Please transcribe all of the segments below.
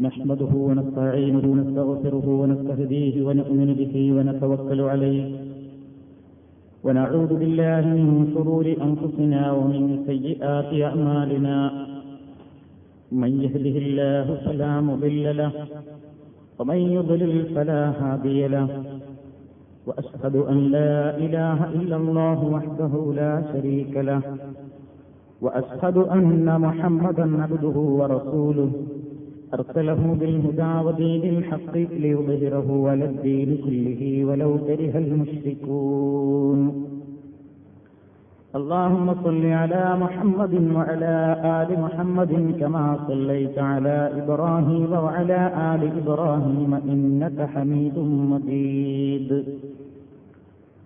نحمده ونستعينه ونستغفره ونستهديه ونؤمن به ونتوكل عليه. ونعوذ بالله من شرور أنفسنا ومن سيئات أعمالنا. من يهده الله فلا مضل له ومن يضلل فلا هادي له. وأشهد أن لا إله إلا الله وحده لا شريك له. وأشهد أن محمدا عبده ورسوله. أرسله بالهدى ودين الحق ليظهره على الدين كله ولو كره المشركون. اللهم صل على محمد وعلى آل محمد كما صليت على إبراهيم وعلى آل إبراهيم إنك حميد مجيد.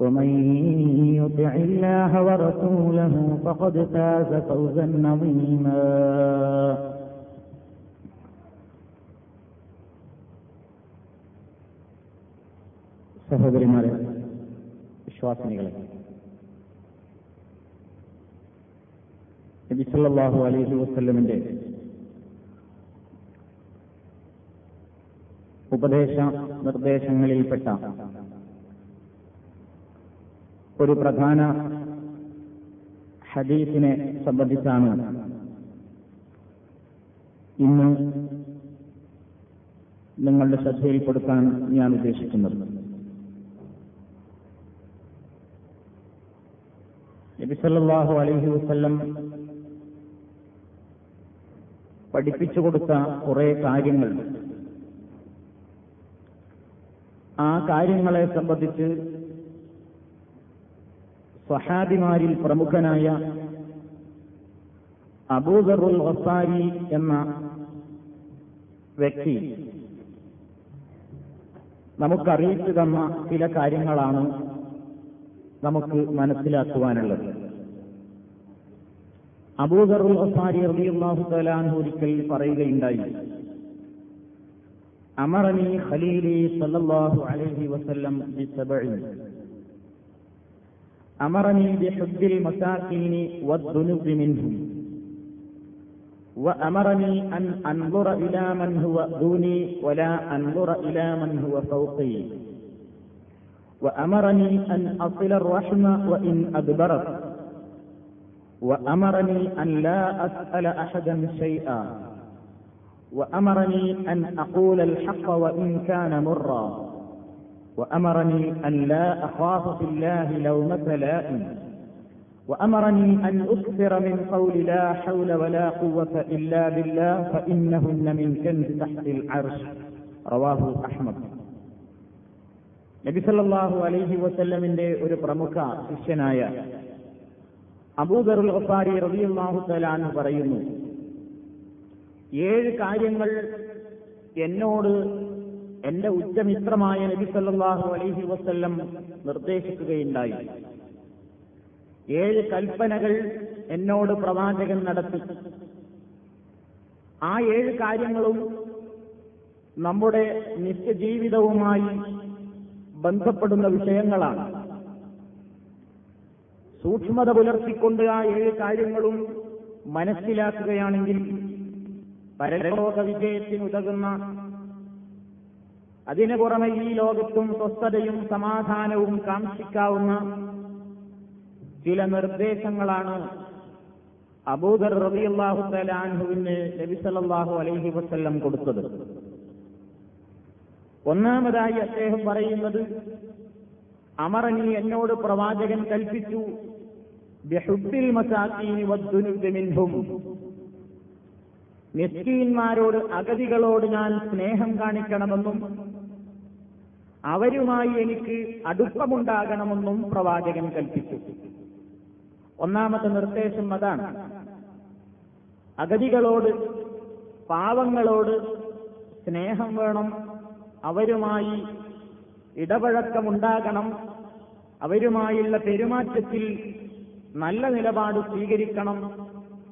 ومن يطع الله ورسوله فقد فاز فوزا عظيما സഹോദരിമാരെ വിശ്വാസിനികളെ നബി സല്ലല്ലാഹു അലൈഹി വസല്ലമിന്റെ ഉപദേശ നിർദ്ദേശങ്ങളിൽപ്പെട്ട ഒരു പ്രധാന ഹദീസിനെ സംബന്ധിച്ചാണ് ഇന്ന് നിങ്ങളുടെ ശ്രദ്ധയിൽപ്പെടുത്താൻ ഞാൻ ഉദ്ദേശിക്കുന്നത്. നബിസല്ലാഹു അലൈഹി വസ്ല്ലം പഠിപ്പിച്ചു കൊടുത്ത കുറെ കാര്യങ്ങൾ. ആ കാര്യങ്ങളെ സംബന്ധിച്ച് സ്വഹാദിമാരിൽ പ്രമുഖനായ അബൂദറുൽ വസാരി എന്ന വ്യക്തി നമുക്കറിയിച്ചു തന്ന ചില കാര്യങ്ങളാണ് നമുക്ക് മനസ്സിലാക്കുവാനുള്ളത്. അബൂദറുൽ വസാരി റബിയുള്ളാഹു തലാൻഹു ഒരിക്കൽ പറയുകയുണ്ടായി അമറനി ഖലീലി സല്ലല്ലാഹു അലൈഹി വസല്ലം ബിസബഇൻ أمرني بحب المساكين والذنوب منهم. وأمرني أن أنظر إلى من هو دوني ولا أنظر إلى من هو فوقي. وأمرني أن أصل الرحم وإن أدبرت. وأمرني أن لا أسأل أحدا شيئا. وأمرني أن أقول الحق وإن كان مرا. وأمرني أن لا أخاف في الله لومة لائم وأمرني أن أكثر من قول لا حول ولا قوة إلا بالله فإنهن من كنز تحت العرش رواه أحمد നബി സല്ലല്ലാഹു അലൈഹി വസല്ലമിന്റെ ഒരു പ്രമുഖ ശിഷ്യനായ അബൂദറുൽ ഗഫാരി റളിയല്ലാഹു തആല പറയുന്നു ഏഴ് കാര്യങ്ങൾ എന്നോട് എന്റെ ഉച്ചമിത്രമായ നബി സല്ലാഹു അലൈഹി വസ്ല്ലം നിർദ്ദേശിക്കുകയുണ്ടായി. ഏഴ് കൽപ്പനകൾ എന്നോട് പ്രവാചകൻ നടത്തി. ആ ഏഴ് കാര്യങ്ങളും നമ്മുടെ നിത്യജീവിതവുമായി ബന്ധപ്പെടുന്ന വിഷയങ്ങളാണ്. സൂക്ഷ്മത പുലർത്തിക്കൊണ്ട് ആ ഏഴ് കാര്യങ്ങളും മനസ്സിലാക്കുകയാണെങ്കിൽ പരലോക വിജയത്തിനുതകുന്ന അതിനു പുറമെ ഈ ലോകത്തും സ്വസ്ഥതയും സമാധാനവും കാക്ഷിക്കാവുന്ന ചില നിർദ്ദേശങ്ങളാണ് അബൂദർ റബിയല്ലാഹു തലാൻഹുവിന് നബിസലല്ലാഹു അലൈഹി വസ്ല്ലം കൊടുത്തത്. ഒന്നാമതായി അദ്ദേഹം പറയുന്നത് അമറനി എന്നോട് പ്രവാചകൻ കൽപ്പിച്ചു ബിഹുബിൽ അഗതികളോട് ഞാൻ സ്നേഹം കാണിക്കണമെന്നും അവരുമായി എനിക്ക് അടുപ്പമുണ്ടാകണമെന്നും പ്രവാചകൻ കൽപ്പിച്ചു. ഒന്നാമത്തെ നിർദ്ദേശം അതാണ്. അഗതികളോട് പാവങ്ങളോട് സ്നേഹം വേണം അവരുമായി ഇടപഴക്കമുണ്ടാകണം അവരുമായുള്ള പെരുമാറ്റത്തിൽ നല്ല നിലപാട് സ്വീകരിക്കണം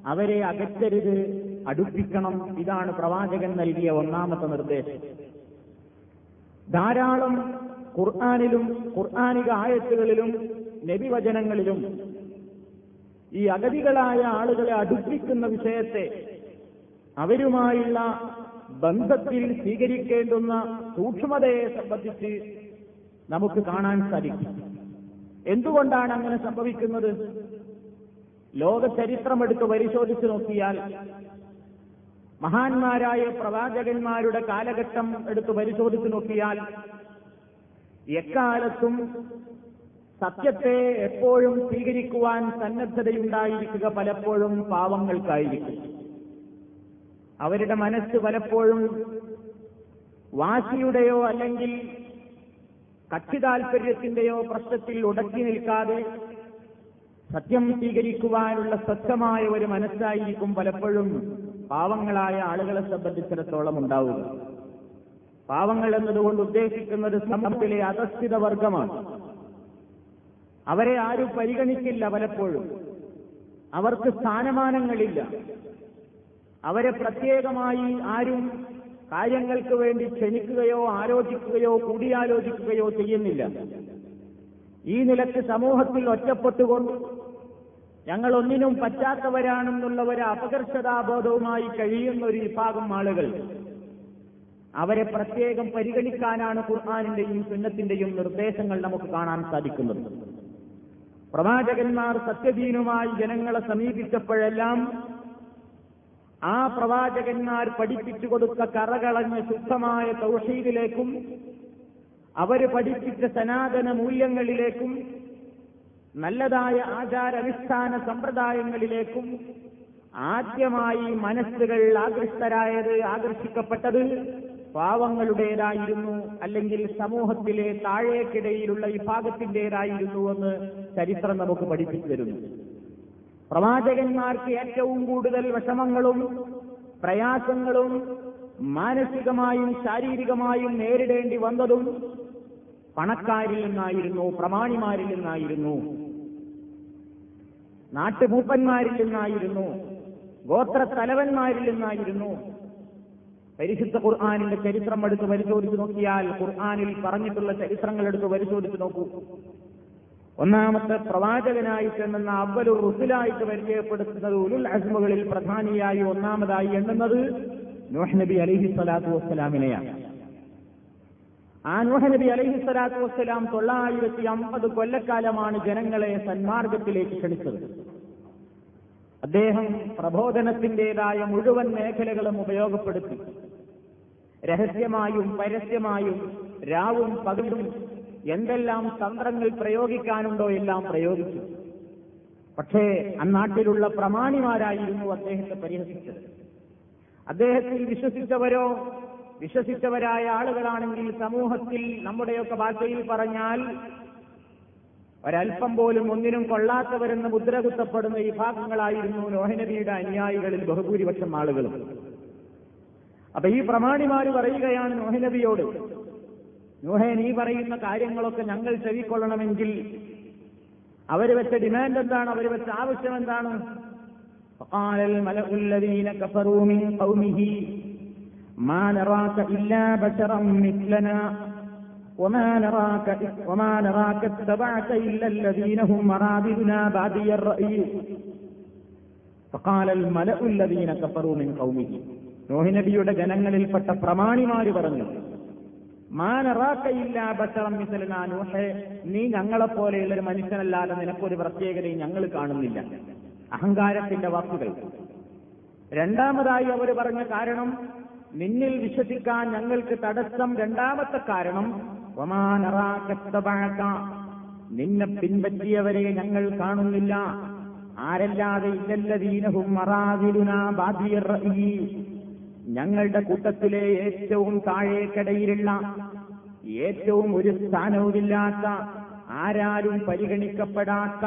അവരെ അകറ്റരുത് അടുപ്പിക്കണം ഇതാണ് പ്രവാചകൻ നൽകിയ ഒന്നാമത്തെ നിർദ്ദേശം. ധാരാളം ഖുർആാനിലും ഖുർആാനിക ആയത്തുകളിലും നബിവചനങ്ങളിലും ഈ അഗതികളായ ആളുകളെ അടുപ്പിക്കുന്ന വിഷയത്തെ അവരുമായുള്ള ബന്ധത്തിൽ സ്വീകരിക്കേണ്ടുന്ന സൂക്ഷ്മതയെ സംബന്ധിച്ച് നമുക്ക് കാണാൻ സാധിക്കും. എന്തുകൊണ്ടാണ് അങ്ങനെ സംഭവിക്കുന്നത്? ലോക ചരിത്രമെടുത്ത് പരിശോധിച്ചു നോക്കിയാൽ മഹാന്മാരായ പ്രവാചകന്മാരുടെ കാലഘട്ടം എടുത്തു പരിശോധിച്ചു നോക്കിയാൽ എക്കാലത്തും സത്യത്തെ എപ്പോഴും സ്വീകരിക്കുവാൻ സന്നദ്ധതയുണ്ടായിരിക്കുക പലപ്പോഴും പാവങ്ങൾക്കായിരിക്കും. അവരുടെ മനസ്സ് പലപ്പോഴും വാശിയുടെയോ അല്ലെങ്കിൽ കക്ഷി താൽപര്യത്തിന്റെയോ പ്രശ്നത്തിൽ ഉടക്കി നിൽക്കാതെ സത്യം സ്വീകരിക്കുവാനുള്ള സ്വച്ഛമായ ഒരു മനസ്സായിരിക്കും പലപ്പോഴും പാവങ്ങളായ ആളുകളെ സംബന്ധിച്ചിടത്തോളം ഉണ്ടാവുക. പാവങ്ങൾ എന്നതുകൊണ്ട് ഒരു സമൂഹത്തിലെ അധസ്ഥിത വർഗമാണ്. അവരെ ആരും പരിഗണിക്കില്ല പലപ്പോഴും. അവർക്ക് സ്ഥാനമാനങ്ങളില്ല. അവരെ പ്രത്യേകമായി ആരും കാര്യങ്ങൾക്ക് വേണ്ടി ക്ഷണിക്കുകയോ ആലോചിക്കുകയോ കൂടിയാലോചിക്കുകയോ ചെയ്യുന്നില്ല. ഈ നിലയ്ക്ക് സമൂഹത്തിൽ ഒറ്റപ്പെട്ടുകൊണ്ട് ഞങ്ങൾ ഒന്നിനും പറ്റാത്തവരാണെന്നുള്ള ഒരു അപകർഷതാബോധവുമായി കഴിയുന്ന ഒരു വിഭാഗം ആളുകൾ. അവരെ പ്രത്യേകം പരിഗണിക്കാനാണ് ഖുർആാനിന്റെയും സുന്നത്തിന്റെയും നിർദ്ദേശങ്ങൾ നമുക്ക് കാണാൻ സാധിക്കുന്നത്. പ്രവാചകന്മാർ സത്യദീനുമായി ജനങ്ങളെ സമീപിച്ചപ്പോഴെല്ലാം ആ പ്രവാചകന്മാർ പഠിപ്പിച്ചു കൊടുത്ത കറകളഞ്ഞ ശുദ്ധമായ തൗഷീദിലേക്കും അവർ പഠിപ്പിച്ച സനാതന മൂല്യങ്ങളിലേക്കും നല്ലതായ ആചാരാനുഷ്ഠാന സമ്പ്രദായങ്ങളിലേക്കും ആദ്യമായി മനസ്സുകൾ ആകൃഷ്ടരായത് ആകർഷിക്കപ്പെട്ടത് പാവങ്ങളുടേതായിരുന്നു അല്ലെങ്കിൽ സമൂഹത്തിലെ താഴേക്കിടയിലുള്ള വിഭാഗത്തിന്റേതായിരുന്നു എന്ന് ചരിത്രം നമുക്ക് പഠിപ്പിച്ചു തരുന്നു. പ്രവാചകന്മാർക്ക് ഏറ്റവും കൂടുതൽ വിഷമങ്ങളും പ്രയാസങ്ങളും മാനസികമായും ശാരീരികമായും നേരിടേണ്ടി വന്നതും പണക്കാരിൽ നിന്നായിരുന്നു പ്രമാണിമാരിൽ നിന്നായിരുന്നു നാട്ടുമൂപ്പന്മാരിൽ നിന്നായിരുന്നു ഗോത്ര തലവന്മാരിൽ നിന്നായിരുന്നു. പരിശുദ്ധ ഖുർആാനിന്റെ ചരിത്രം എടുത്ത് പരിശോധിച്ച് നോക്കിയാൽ ഖുർആാനിൽ പറഞ്ഞിട്ടുള്ള ചരിത്രങ്ങൾ എടുത്ത് പരിശോധിച്ച് നോക്കൂ. ഒന്നാമത്തെ പ്രവാചകനായി ചെന്നുന്ന അവലു റുസിലായിട്ട് പരിചയപ്പെടുത്തുന്നത് ഉലുൽ അസ്മുകളിൽ പ്രധാനിയായി ഒന്നാമതായി എണ്ണുന്നത് നൂഹ് നബി അലഹി സ്വലാത്തു വസ്സലാമിനെയാണ്. ആ നൂഹ് നബി അലഹി സ്വലാത്തു വസ്സലാം തൊള്ളായിരത്തി അമ്പത് കൊല്ലക്കാലമാണ് ജനങ്ങളെ സന്മാർഗത്തിലേക്ക് ക്ഷണിച്ചത്. അദ്ദേഹം പ്രബോധനത്തിന്റേതായ മുഴുവൻ മേഖലകളും ഉപയോഗപ്പെടുത്തി. രഹസ്യമായും പരസ്യമായും രാവും പകലും എന്തെല്ലാം തന്ത്രങ്ങൾ പ്രയോഗിക്കാനുണ്ടോ എല്ലാം പ്രയോഗിച്ചു. പക്ഷേ അന്നാട്ടിലുള്ള പ്രമാണിമാരായിരുന്നു അദ്ദേഹത്തെ പരിഹസിച്ചത്. അദ്ദേഹത്തിൽ വിശ്വസിച്ചവരോ വിശ്വസിച്ചവരായ ആളുകളാണെങ്കിൽ സമൂഹത്തിൽ നമ്മുടെയൊക്കെ ഭാഷയിൽ പറഞ്ഞാൽ ഒരൽപ്പം പോലും ഒന്നിനും കൊള്ളാത്തവരെന്ന് മുദ്രകുത്തപ്പെടുന്ന വിഭാഗങ്ങളായിരുന്നു നോഹനബിയുടെ അനുയായികളിൽ ബഹുഭൂരിപക്ഷം ആളുകളും. അപ്പൊ ഈ പ്രമാണിമാര് പറയുകയാണ് നോഹനബിയോട് നോഹൻ നീ പറയുന്ന കാര്യങ്ങളൊക്കെ ഞങ്ങൾ ചെവിക്കൊള്ളണമെങ്കിൽ അവർ വെച്ച ഡിമാൻഡ് എന്താണ് അവർ വെച്ച ആവശ്യം എന്താണ് ما نراك إلا بشرا مثلنا وما نراك وما نراك اتبعك إلا الذين هم مرابدنا بادي الرأي فقال الملأ الذين كفروا من قومه നോഹി നബിയുടെ ജനങ്ങളിൽപ്പെട്ട പ്രമാണിമാര് പറഞ്ഞു മാനറാക്കയില്ല ബഷറം മിസലന നൂഹെ നീ ഞങ്ങളെപ്പോലെയുള്ള ഒരു മനുഷ്യനല്ലാതെ നിനക്കൊരു പ്രത്യേകതയും ഞങ്ങൾ കാണുന്നില്ല അഹങ്കാരത്തിന്റെ വാക്കുകൾ രണ്ടാമതായി അവർ പറഞ്ഞ കാരണം നിന്നിൽ വിശ്വസിക്കാൻ ഞങ്ങൾക്ക് തടസ്സം രണ്ടാമത്തെ കാരണം ഒമാനറാക്കത്തബഴക്ക നിന്നെ പിൻപറ്റിയവരെ ഞങ്ങൾ കാണുന്നില്ല. ആരല്ലാതെ ഇല്ലല്ലദീനഹും മറാതിലുന ബാദിയർ റഈ. ഞങ്ങളുടെ കൂട്ടത്തിലെ ഏറ്റവും താഴേക്കടയിലുള്ള ഏറ്റവും ഒരു സ്ഥാനവുമില്ലാത്ത ആരാരും പരിഗണിക്കപ്പെടാത്ത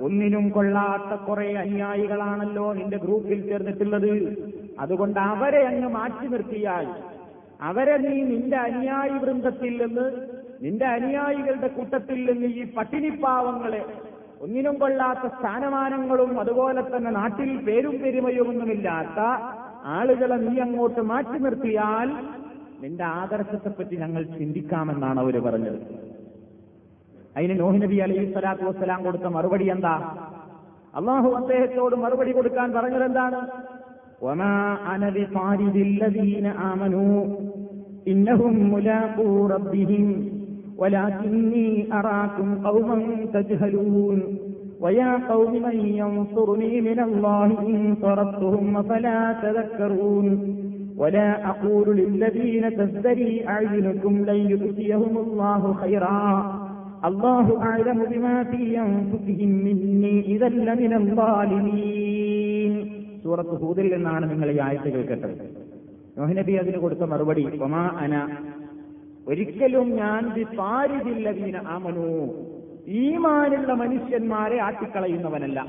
ഒന്നിനും കൊള്ളാത്ത കുറെ അനുയായികളാണല്ലോ നിന്റെ ഗ്രൂപ്പിൽ ചേർന്നിട്ടുള്ളത്. അതുകൊണ്ട് അവരെ അങ്ങ് മാറ്റി നിർത്തിയാൽ അവരെ നീ നിന്റെ അനുയായി വൃന്ദത്തിൽ നിന്ന് നിന്റെ അനുയായികളുടെ കൂട്ടത്തിൽ നിന്ന് ഈ പട്ടിണിപ്പാവങ്ങളെ ഒന്നിനും കൊള്ളാത്ത സ്ഥാനമാനങ്ങളും അതുപോലെ തന്നെ നാട്ടിൽ പേരും പെരുമയൊന്നുമില്ലാത്ത ആളുകളെ നീ അങ്ങോട്ട് മാറ്റി നിർത്തിയാൽ നിന്റെ ആദർശത്തെപ്പറ്റി ഞങ്ങൾ ചിന്തിക്കാമെന്നാണ് അവർ പറഞ്ഞത്. അതിന് നോഹിനബി അലൈഹി സ്വലാത്തു വസ്സലാം കൊടുത്ത മറുപടി എന്താ? അള്ളാഹു അദ്ദേഹത്തോട് മറുപടി കൊടുക്കാൻ പറഞ്ഞത് എന്താണ്? وما أنا بطارد الذين آمنوا إنهم ملاقو ربهم ولكني أراكم قوما تجهلون ويا قوم من ينصرني من الله إن طردتهم فلا تذكرون ولا أقول للذين تزدري أعينكم لن يؤتيهم الله خيرا الله أعلم بما في أنفسهم مني إذا لمن الظالمين സൂറത്ത് ഹൂദിൽ നിന്നാണ് നിങ്ങൾ ഈ ആയത്തുകൾ കേട്ടത് നോഹിനബി അതിന് കൊടുത്ത മറുപടി ഒമാ അന. ഒരിക്കലും ഞാൻ പാരിതില്ലവീന ആമനു. ഈമാനുള്ള മനുഷ്യന്മാരെ ആട്ടിക്കളയുന്നവനല്ല.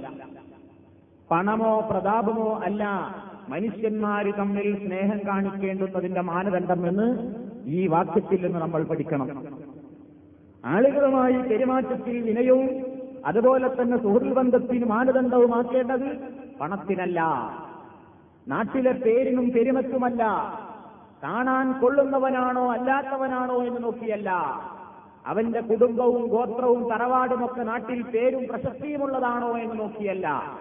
പണമോ പ്രതാപമോ അല്ല മനുഷ്യന്മാര് തമ്മിൽ സ്നേഹം കാണിക്കേണ്ടുന്നതിന്റെ മാനദണ്ഡം എന്ന് ഈ വാക്യത്തിൽ നിന്ന് നമ്മൾ പഠിക്കണം. ആളുകളുമായി പെരുമാറ്റത്തിൽ വിനയവും അതുപോലെ തന്നെ സുഹൃത്ത് ബന്ധത്തിന് മാനദണ്ഡവുമാക്കേണ്ടത് പണത്തിനല്ല. നാട്ടിലെ പേരിനും പെരുമത്തുമല്ല. കാണാൻ കൊള്ളുന്നവനാണോ അല്ലാത്തവനാണോ എന്ന് നോക്കിയല്ല. അവന്റെ കുടുംബവും ഗോത്രവും തറവാടുമൊക്കെ നാട്ടിൽ പേരും പ്രശസ്തിയുമുള്ളതാണോ എന്ന് നോക്കിയല്ല.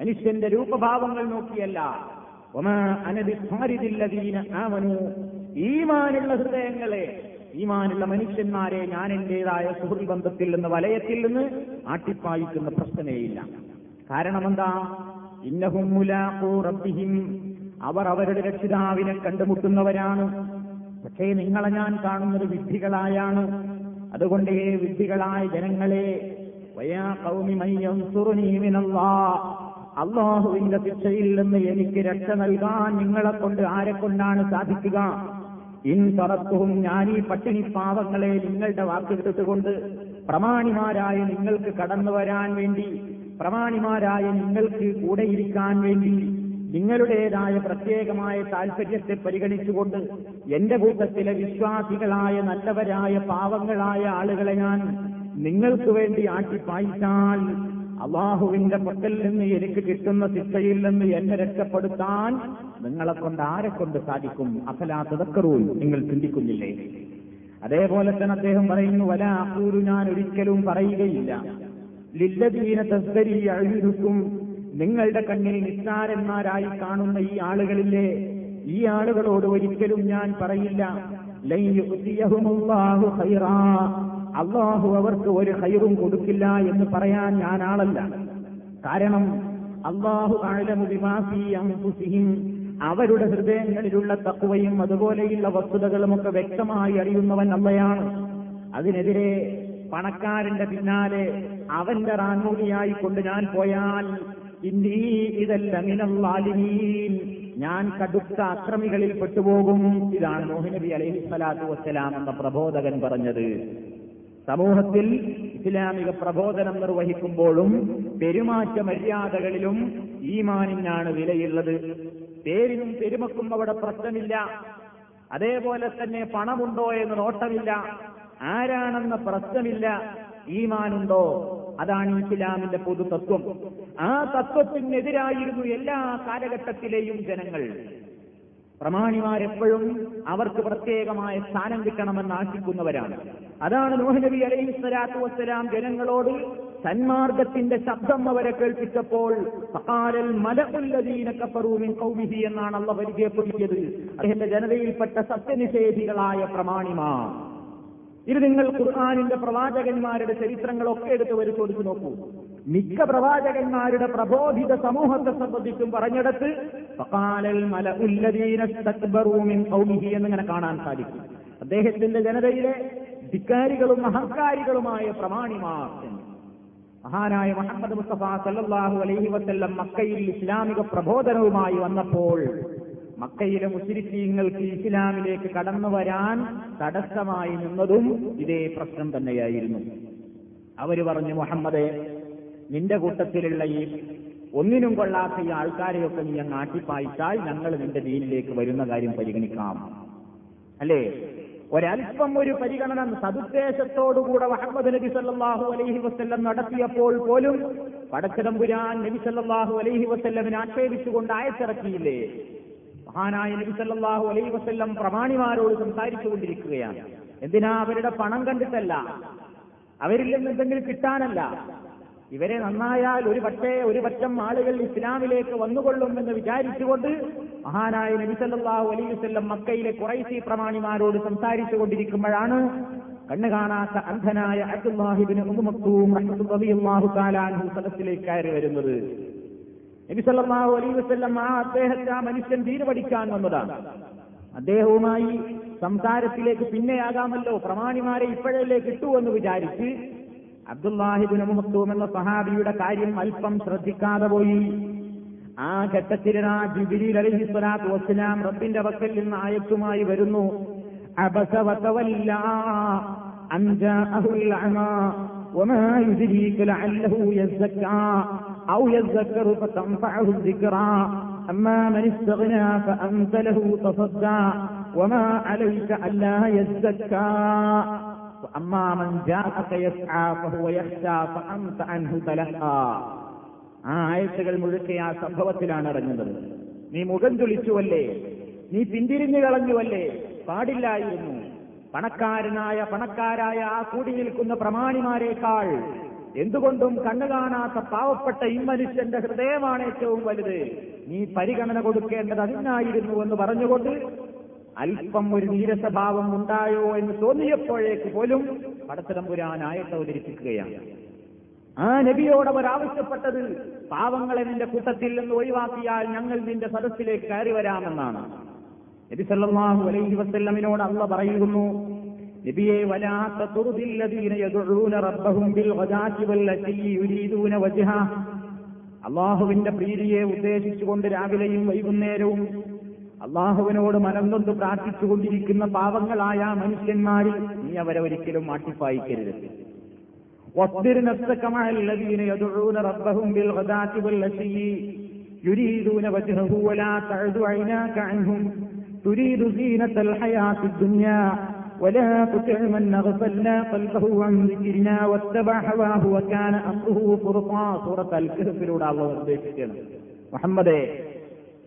മനുഷ്യന്റെ രൂപഭാവങ്ങൾ നോക്കിയല്ല. ഈമാനുള്ള ഹൃദയങ്ങളെ ഈമാനുള്ള മനുഷ്യന്മാരെ ഞാൻ എന്റേതായ സുഹൃത്ബന്ധത്തിൽ നിന്ന് വലയത്തിൽ നിന്ന് ആട്ടിപ്പായിക്കുന്ന പ്രശ്നമേയില്ല. കാരണമെന്താ? ഇന്നഹും മുലാഖൂ റബ്ബിഹിം. അവർ അവരുടെ രക്ഷിതാവിനെ കണ്ടുമുട്ടുന്നവരാണ്. പക്ഷേ നിങ്ങളെ ഞാൻ കാണുന്നത് വിഡ്ഢികളായാണ്. അതുകൊണ്ട് ഏ വിഡ്ഢികളായ ജനങ്ങളെ വയാ കൗമി അള്ളാഹുവിന്റെ ശിക്ഷയിൽ നിന്ന് എനിക്ക് രക്ഷ നൽകാൻ നിങ്ങളെ കൊണ്ട് ആരെ കൊണ്ടാണ് സാധിക്കുക? ഇൻ തറത്തും ഞാൻ ഈ പട്ടിണി പാവങ്ങളെ നിങ്ങളുടെ വാക്കെടുത്തുകൊണ്ട് പ്രമാണിമാരായി നിങ്ങൾക്ക് കടന്നു വരാൻ വേണ്ടി പ്രമാണിമാരായ നിങ്ങൾക്ക് കൂടെയിരിക്കാൻ വേണ്ടി നിങ്ങളുടേതായ പ്രത്യേകമായ താൽപര്യത്തെ പരിഗണിച്ചുകൊണ്ട് എന്റെ കൂട്ടത്തിലെ വിശ്വാസികളായ നല്ലവരായ പാവങ്ങളായ ആളുകളെ ഞാൻ നിങ്ങൾക്ക് വേണ്ടി ആട്ടിപ്പായിച്ചാൽ അള്ളാഹുവിന്റെ പക്കൽ നിന്ന് എനിക്ക് കിട്ടുന്ന ശിക്ഷയിൽ നിന്ന് എന്നെ രക്ഷപ്പെടുത്താൻ നിങ്ങളെ കൊണ്ട് ആരെ കൊണ്ട് സാധിക്കും? അഫലാ തതക്കറൂൻ നിങ്ങൾ ചിന്തിക്കുന്നില്ലേ? അതേപോലെ തന്നെ അദ്ദേഹം പറയുന്നു വല അക്കൂരു ഞാൻ ഒരിക്കലും പറയുകയില്ല. ലില്ലദീന തസ്തരി അഴുതുക്കും നിങ്ങളുടെ കണ്ണിൽ നിസ്സാരന്മാരായി കാണുന്ന ഈ ആളുകളില്ലേ? ഈ ആളുകളോട് ഒരിക്കലും ഞാൻ പറയില്ല. അള്ളാഹു അവർക്ക് ഒരു ഹൈറും കൊടുക്കില്ല എന്ന് പറയാൻ ഞാൻ ആളല്ല. കാരണം അള്ളാഹു ആഴമുദിമാസിയും അവരുടെ ഹൃദയങ്ങളിലുള്ള തക്കുവയും അതുപോലെയുള്ള വസ്തുതകളുമൊക്കെ വ്യക്തമായി അറിയുന്നവൻ അമ്മയാണ് അതിനെതിരെ പണക്കാരന്റെ പിന്നാലെ അവന്റെ റാന്നൂലിയായി കൊണ്ട് ഞാൻ പോയാൽ ഇന്നീ ഇതല്ല മിനല്ലാലിമീൻ ഞാൻ കടുത്ത അക്രമികളിൽ പെട്ടുപോകും. ഇതാണ് മോഹിനബി അലൈഹി സ്വലാത്തു വസ്സലാം എന്ന പ്രബോധകൻ പറഞ്ഞത്. സമൂഹത്തിൽ ഇസ്ലാമിക പ്രബോധനം നിർവഹിക്കുമ്പോഴും പെരുമാറ്റ മര്യാദകളിലും ഈമാനിനാണ് വിലയുള്ളത്. പേരിനും പെരുമക്കും അവിടെ പ്രശ്നമില്ല. അതേപോലെ തന്നെ പണമുണ്ടോ എന്ന് നോട്ടമില്ല. ആരാണെന്ന പ്രശ്നമില്ല. ഈമാനുണ്ടോ? അതാണ് ഇസ്ലാമിന്റെ പൊതു തത്വം. ആ തത്വത്തിനെതിരായിരുന്നു എല്ലാ കാലഘട്ടത്തിലെയും ജനങ്ങൾ. പ്രമാണിമാരെപ്പോഴും അവർക്ക് പ്രത്യേകമായ സ്ഥാനം കിട്ടണമെന്ന് ആശിക്കുന്നവരാണ്. അതാണ് നോഹനബി നബി അലൈഹി സ്വലാത്തു വസ്സലാം ജനങ്ങളോട് സന്മാർഗത്തിന്റെ ശബ്ദം അവരെ കേൾപ്പിച്ചപ്പോൾ എന്നാണ് അള്ള പരിചയപ്പെടുത്തിയത്. അദ്ദേഹത്തിന്റെ ജനതയിൽപ്പെട്ട സത്യനിഷേധികളായ പ്രമാണിമാർ. ഇത് നിങ്ങൾ ഖുർആാനിന്റെ പ്രവാചകന്മാരുടെ ചരിത്രങ്ങളൊക്കെ എടുത്ത് പരിശോധിച്ച് നോക്കൂ. മിക്ക പ്രവാചകന്മാരുടെ പ്രബോധിത സമൂഹത്തെ സംബന്ധിച്ചും പറഞ്ഞെടുത്ത് എന്നിങ്ങനെ കാണാൻ സാധിക്കും. അദ്ദേഹത്തിന്റെ ജനതയിലെ ധിക്കാരികളും അഹങ്കാരികളുമായ പ്രമാണിമാർ മഹാനായ മുഹമ്മദ് മുസ്തഫ സല്ലാഹു അലൈഹി വസ്ല്ലം മക്കയിൽ ഇസ്ലാമിക പ്രബോധനവുമായി വന്നപ്പോൾ മക്കയിലെ മുസ്ലിഫീങ്ങൾക്ക് ഇസ്ലാമിലേക്ക് കടന്നു വരാൻ തടസ്സമായി നിന്നതും ഇതേ പ്രശ്നം തന്നെയായിരുന്നു. അവർ പറഞ്ഞു മുഹമ്മദെ നിന്റെ കൂട്ടത്തിലുള്ള ഈ ഒന്നിനും കൊള്ളാത്ത ഈ ആൾക്കാരെയൊക്കെ നീ അങ്ങ് ഞങ്ങൾ നിന്റെ ദീനിലേക്ക് വരുന്ന കാര്യം പരിഗണിക്കാം. അല്ലേ? ഒരൽപ്പം ഒരു പരിഗണന സതുദ്ദേശത്തോടുകൂടെ മുഹമ്മദ് നബി സല്ലാഹു അലൈഹി വസ്ല്ലം നടത്തിയപ്പോൾ പോലും പടച്ചിടമ്പുരാൻ നബി സല്ലാഹു അലൈഹി വസ്ല്ലമിനെ ആക്ഷേപിച്ചുകൊണ്ട് ആയത്തിറക്കിയില്ലേ? മഹാനായ നബി സല്ലല്ലാഹു അലൈഹി വസല്ലം പ്രമാണിമാരോട് സംസാരിച്ചുകൊണ്ടിരിക്കുകയാണ്. എന്തിനാ അവരുടെ പണം കണ്ടിട്ടല്ല? അവരിൽ നിന്ന് എന്തെങ്കിലും കിട്ടാനല്ല. ഇവരെ നന്നായാൽ ഒരു പക്ഷേ ഒരു പറ്റം ആളുകൾ ഇസ്ലാമിലേക്ക് വന്നുകൊള്ളുമെന്ന് വിചാരിച്ചുകൊണ്ട് മഹാനായ നബി അലൈഹി വസല്ലം മക്കയിലെ കുറൈസി പ്രമാണിമാരോട് സംസാരിച്ചു കൊണ്ടിരിക്കുമ്പോഴാണ് കണ്ണു കാണാത്ത അന്ധനായ അബ്ദുല്ലാഹിബിന് അൻഹു സദസ്സിലേക്ക് കയറി വരുന്നത്. നബി സല്ലല്ലാഹു അലൈഹി വസല്ലം ആ അദ്ദേഹത്തെ ആ മനുഷ്യൻ തീരുപഠിക്കാൻ പഠിക്കാൻ വന്നതാണ്. അദ്ദേഹവുമായി സംസാരത്തിലേക്ക് പിന്നെയാകാമല്ലോ. പ്രമാണിമാരെ ഇപ്പോഴല്ലേ കിട്ടൂ എന്ന് വിചാരിച്ച് അബ്ദുല്ലാഹിബിൻ മുഹത്തൂം എന്ന സഹാബിയുടെ കാര്യം അല്പം ശ്രദ്ധിക്കാതെ പോയി. ആ ഘട്ടത്തിലാ ജിബിരിൽ അലഹി സ്വലാത്തു വസ്സലാം റബ്ബിന്റെ വക്കൽ നിന്ന് ആയത്തുമായി വരുന്നു. അബസ വതവല്ല അൻ ജാഅഹുൽ അമാ وما يدريك لعله يزكى أو يذكر فتنفعه الذكرى أما من استغنى فأنت له تصدى وما عليك ألا يزكى وأما من جاءك يسعى فهو يخشى فأنت عنه تلهى ആ ആയത്തുകൾ മുഴുക്കെ ആ സംഭവത്തിലാണ് ഇറങ്ങുന്നത് നീ മുഖം ചൊളിച്ചുവല്ലേ നീ പിന്തിരിഞ്ഞു കളഞ്ഞുവല്ലേ പാടില്ലായിരുന്നു പണക്കാരനായ പണക്കാരായ ആ കൂടി നിൽക്കുന്ന പ്രമാണിമാരെക്കാൾ എന്തുകൊണ്ടും കണ്ണു കാണാത്ത പാവപ്പെട്ട ഈ മനുഷ്യന്റെ ഹൃദയമാണ് ഏറ്റവും വലുത്. നീ പരിഗണന കൊടുക്കേണ്ടത് അതിനായിരുന്നു എന്ന് പറഞ്ഞുകൊണ്ട് അല്പം ഒരു നീരസഭാവം ഉണ്ടായോ എന്ന് തോന്നിയപ്പോഴേക്ക് പോലും പടത്തരം ആയത്ത് അവതരിപ്പിക്കുകയാണ് ആ നബിയോട് അവർ ആവശ്യപ്പെട്ടത് പാവങ്ങളെ നിന്റെ കൂട്ടത്തിൽ നിന്ന് ഒഴിവാക്കിയാൽ ഞങ്ങൾ നിന്റെ സദസ്സിലേക്ക് കയറി വരാമെന്നാണ്. നബി സല്ലല്ലാഹു അലൈഹി വസല്ലമിനോട് അള്ള പറയുന്നു നബിയെ വലാത്ത തുറുതില്ലദീന യദുഊന റബ്ബഹും ബിൽ ഗദാതി വൽ അശി യുരീദൂന വജ്ഹ. അള്ളാഹുവിന്റെ പ്രീതിയെ ഉദ്ദേശിച്ചുകൊണ്ട് രാവിലെയും വൈകുന്നേരവും അള്ളാഹുവിനോട് മനംകൊണ്ട് പ്രാർത്ഥിച്ചുകൊണ്ടിരിക്കുന്ന പാവങ്ങളായ മനുഷ്യന്മാരിൽ നീ അവരെ ഒരിക്കലും മാട്ടിപ്പായിക്കരുത് واصبر نفسك مع الذين يدعون ربهم بالغداة والعشي يريدون وجهه ولا تعد عيناك عنهم تريد زينة الحياة الدنيا ولا تطع من أغفلنا قلبه عن ذكرنا واتبع هواه وكان أمره فرطا سورة الكهف ലൂടെ അള്ളാഹു ഉദ്ദേശിക്കുകയാണ് മുഹമ്മദേ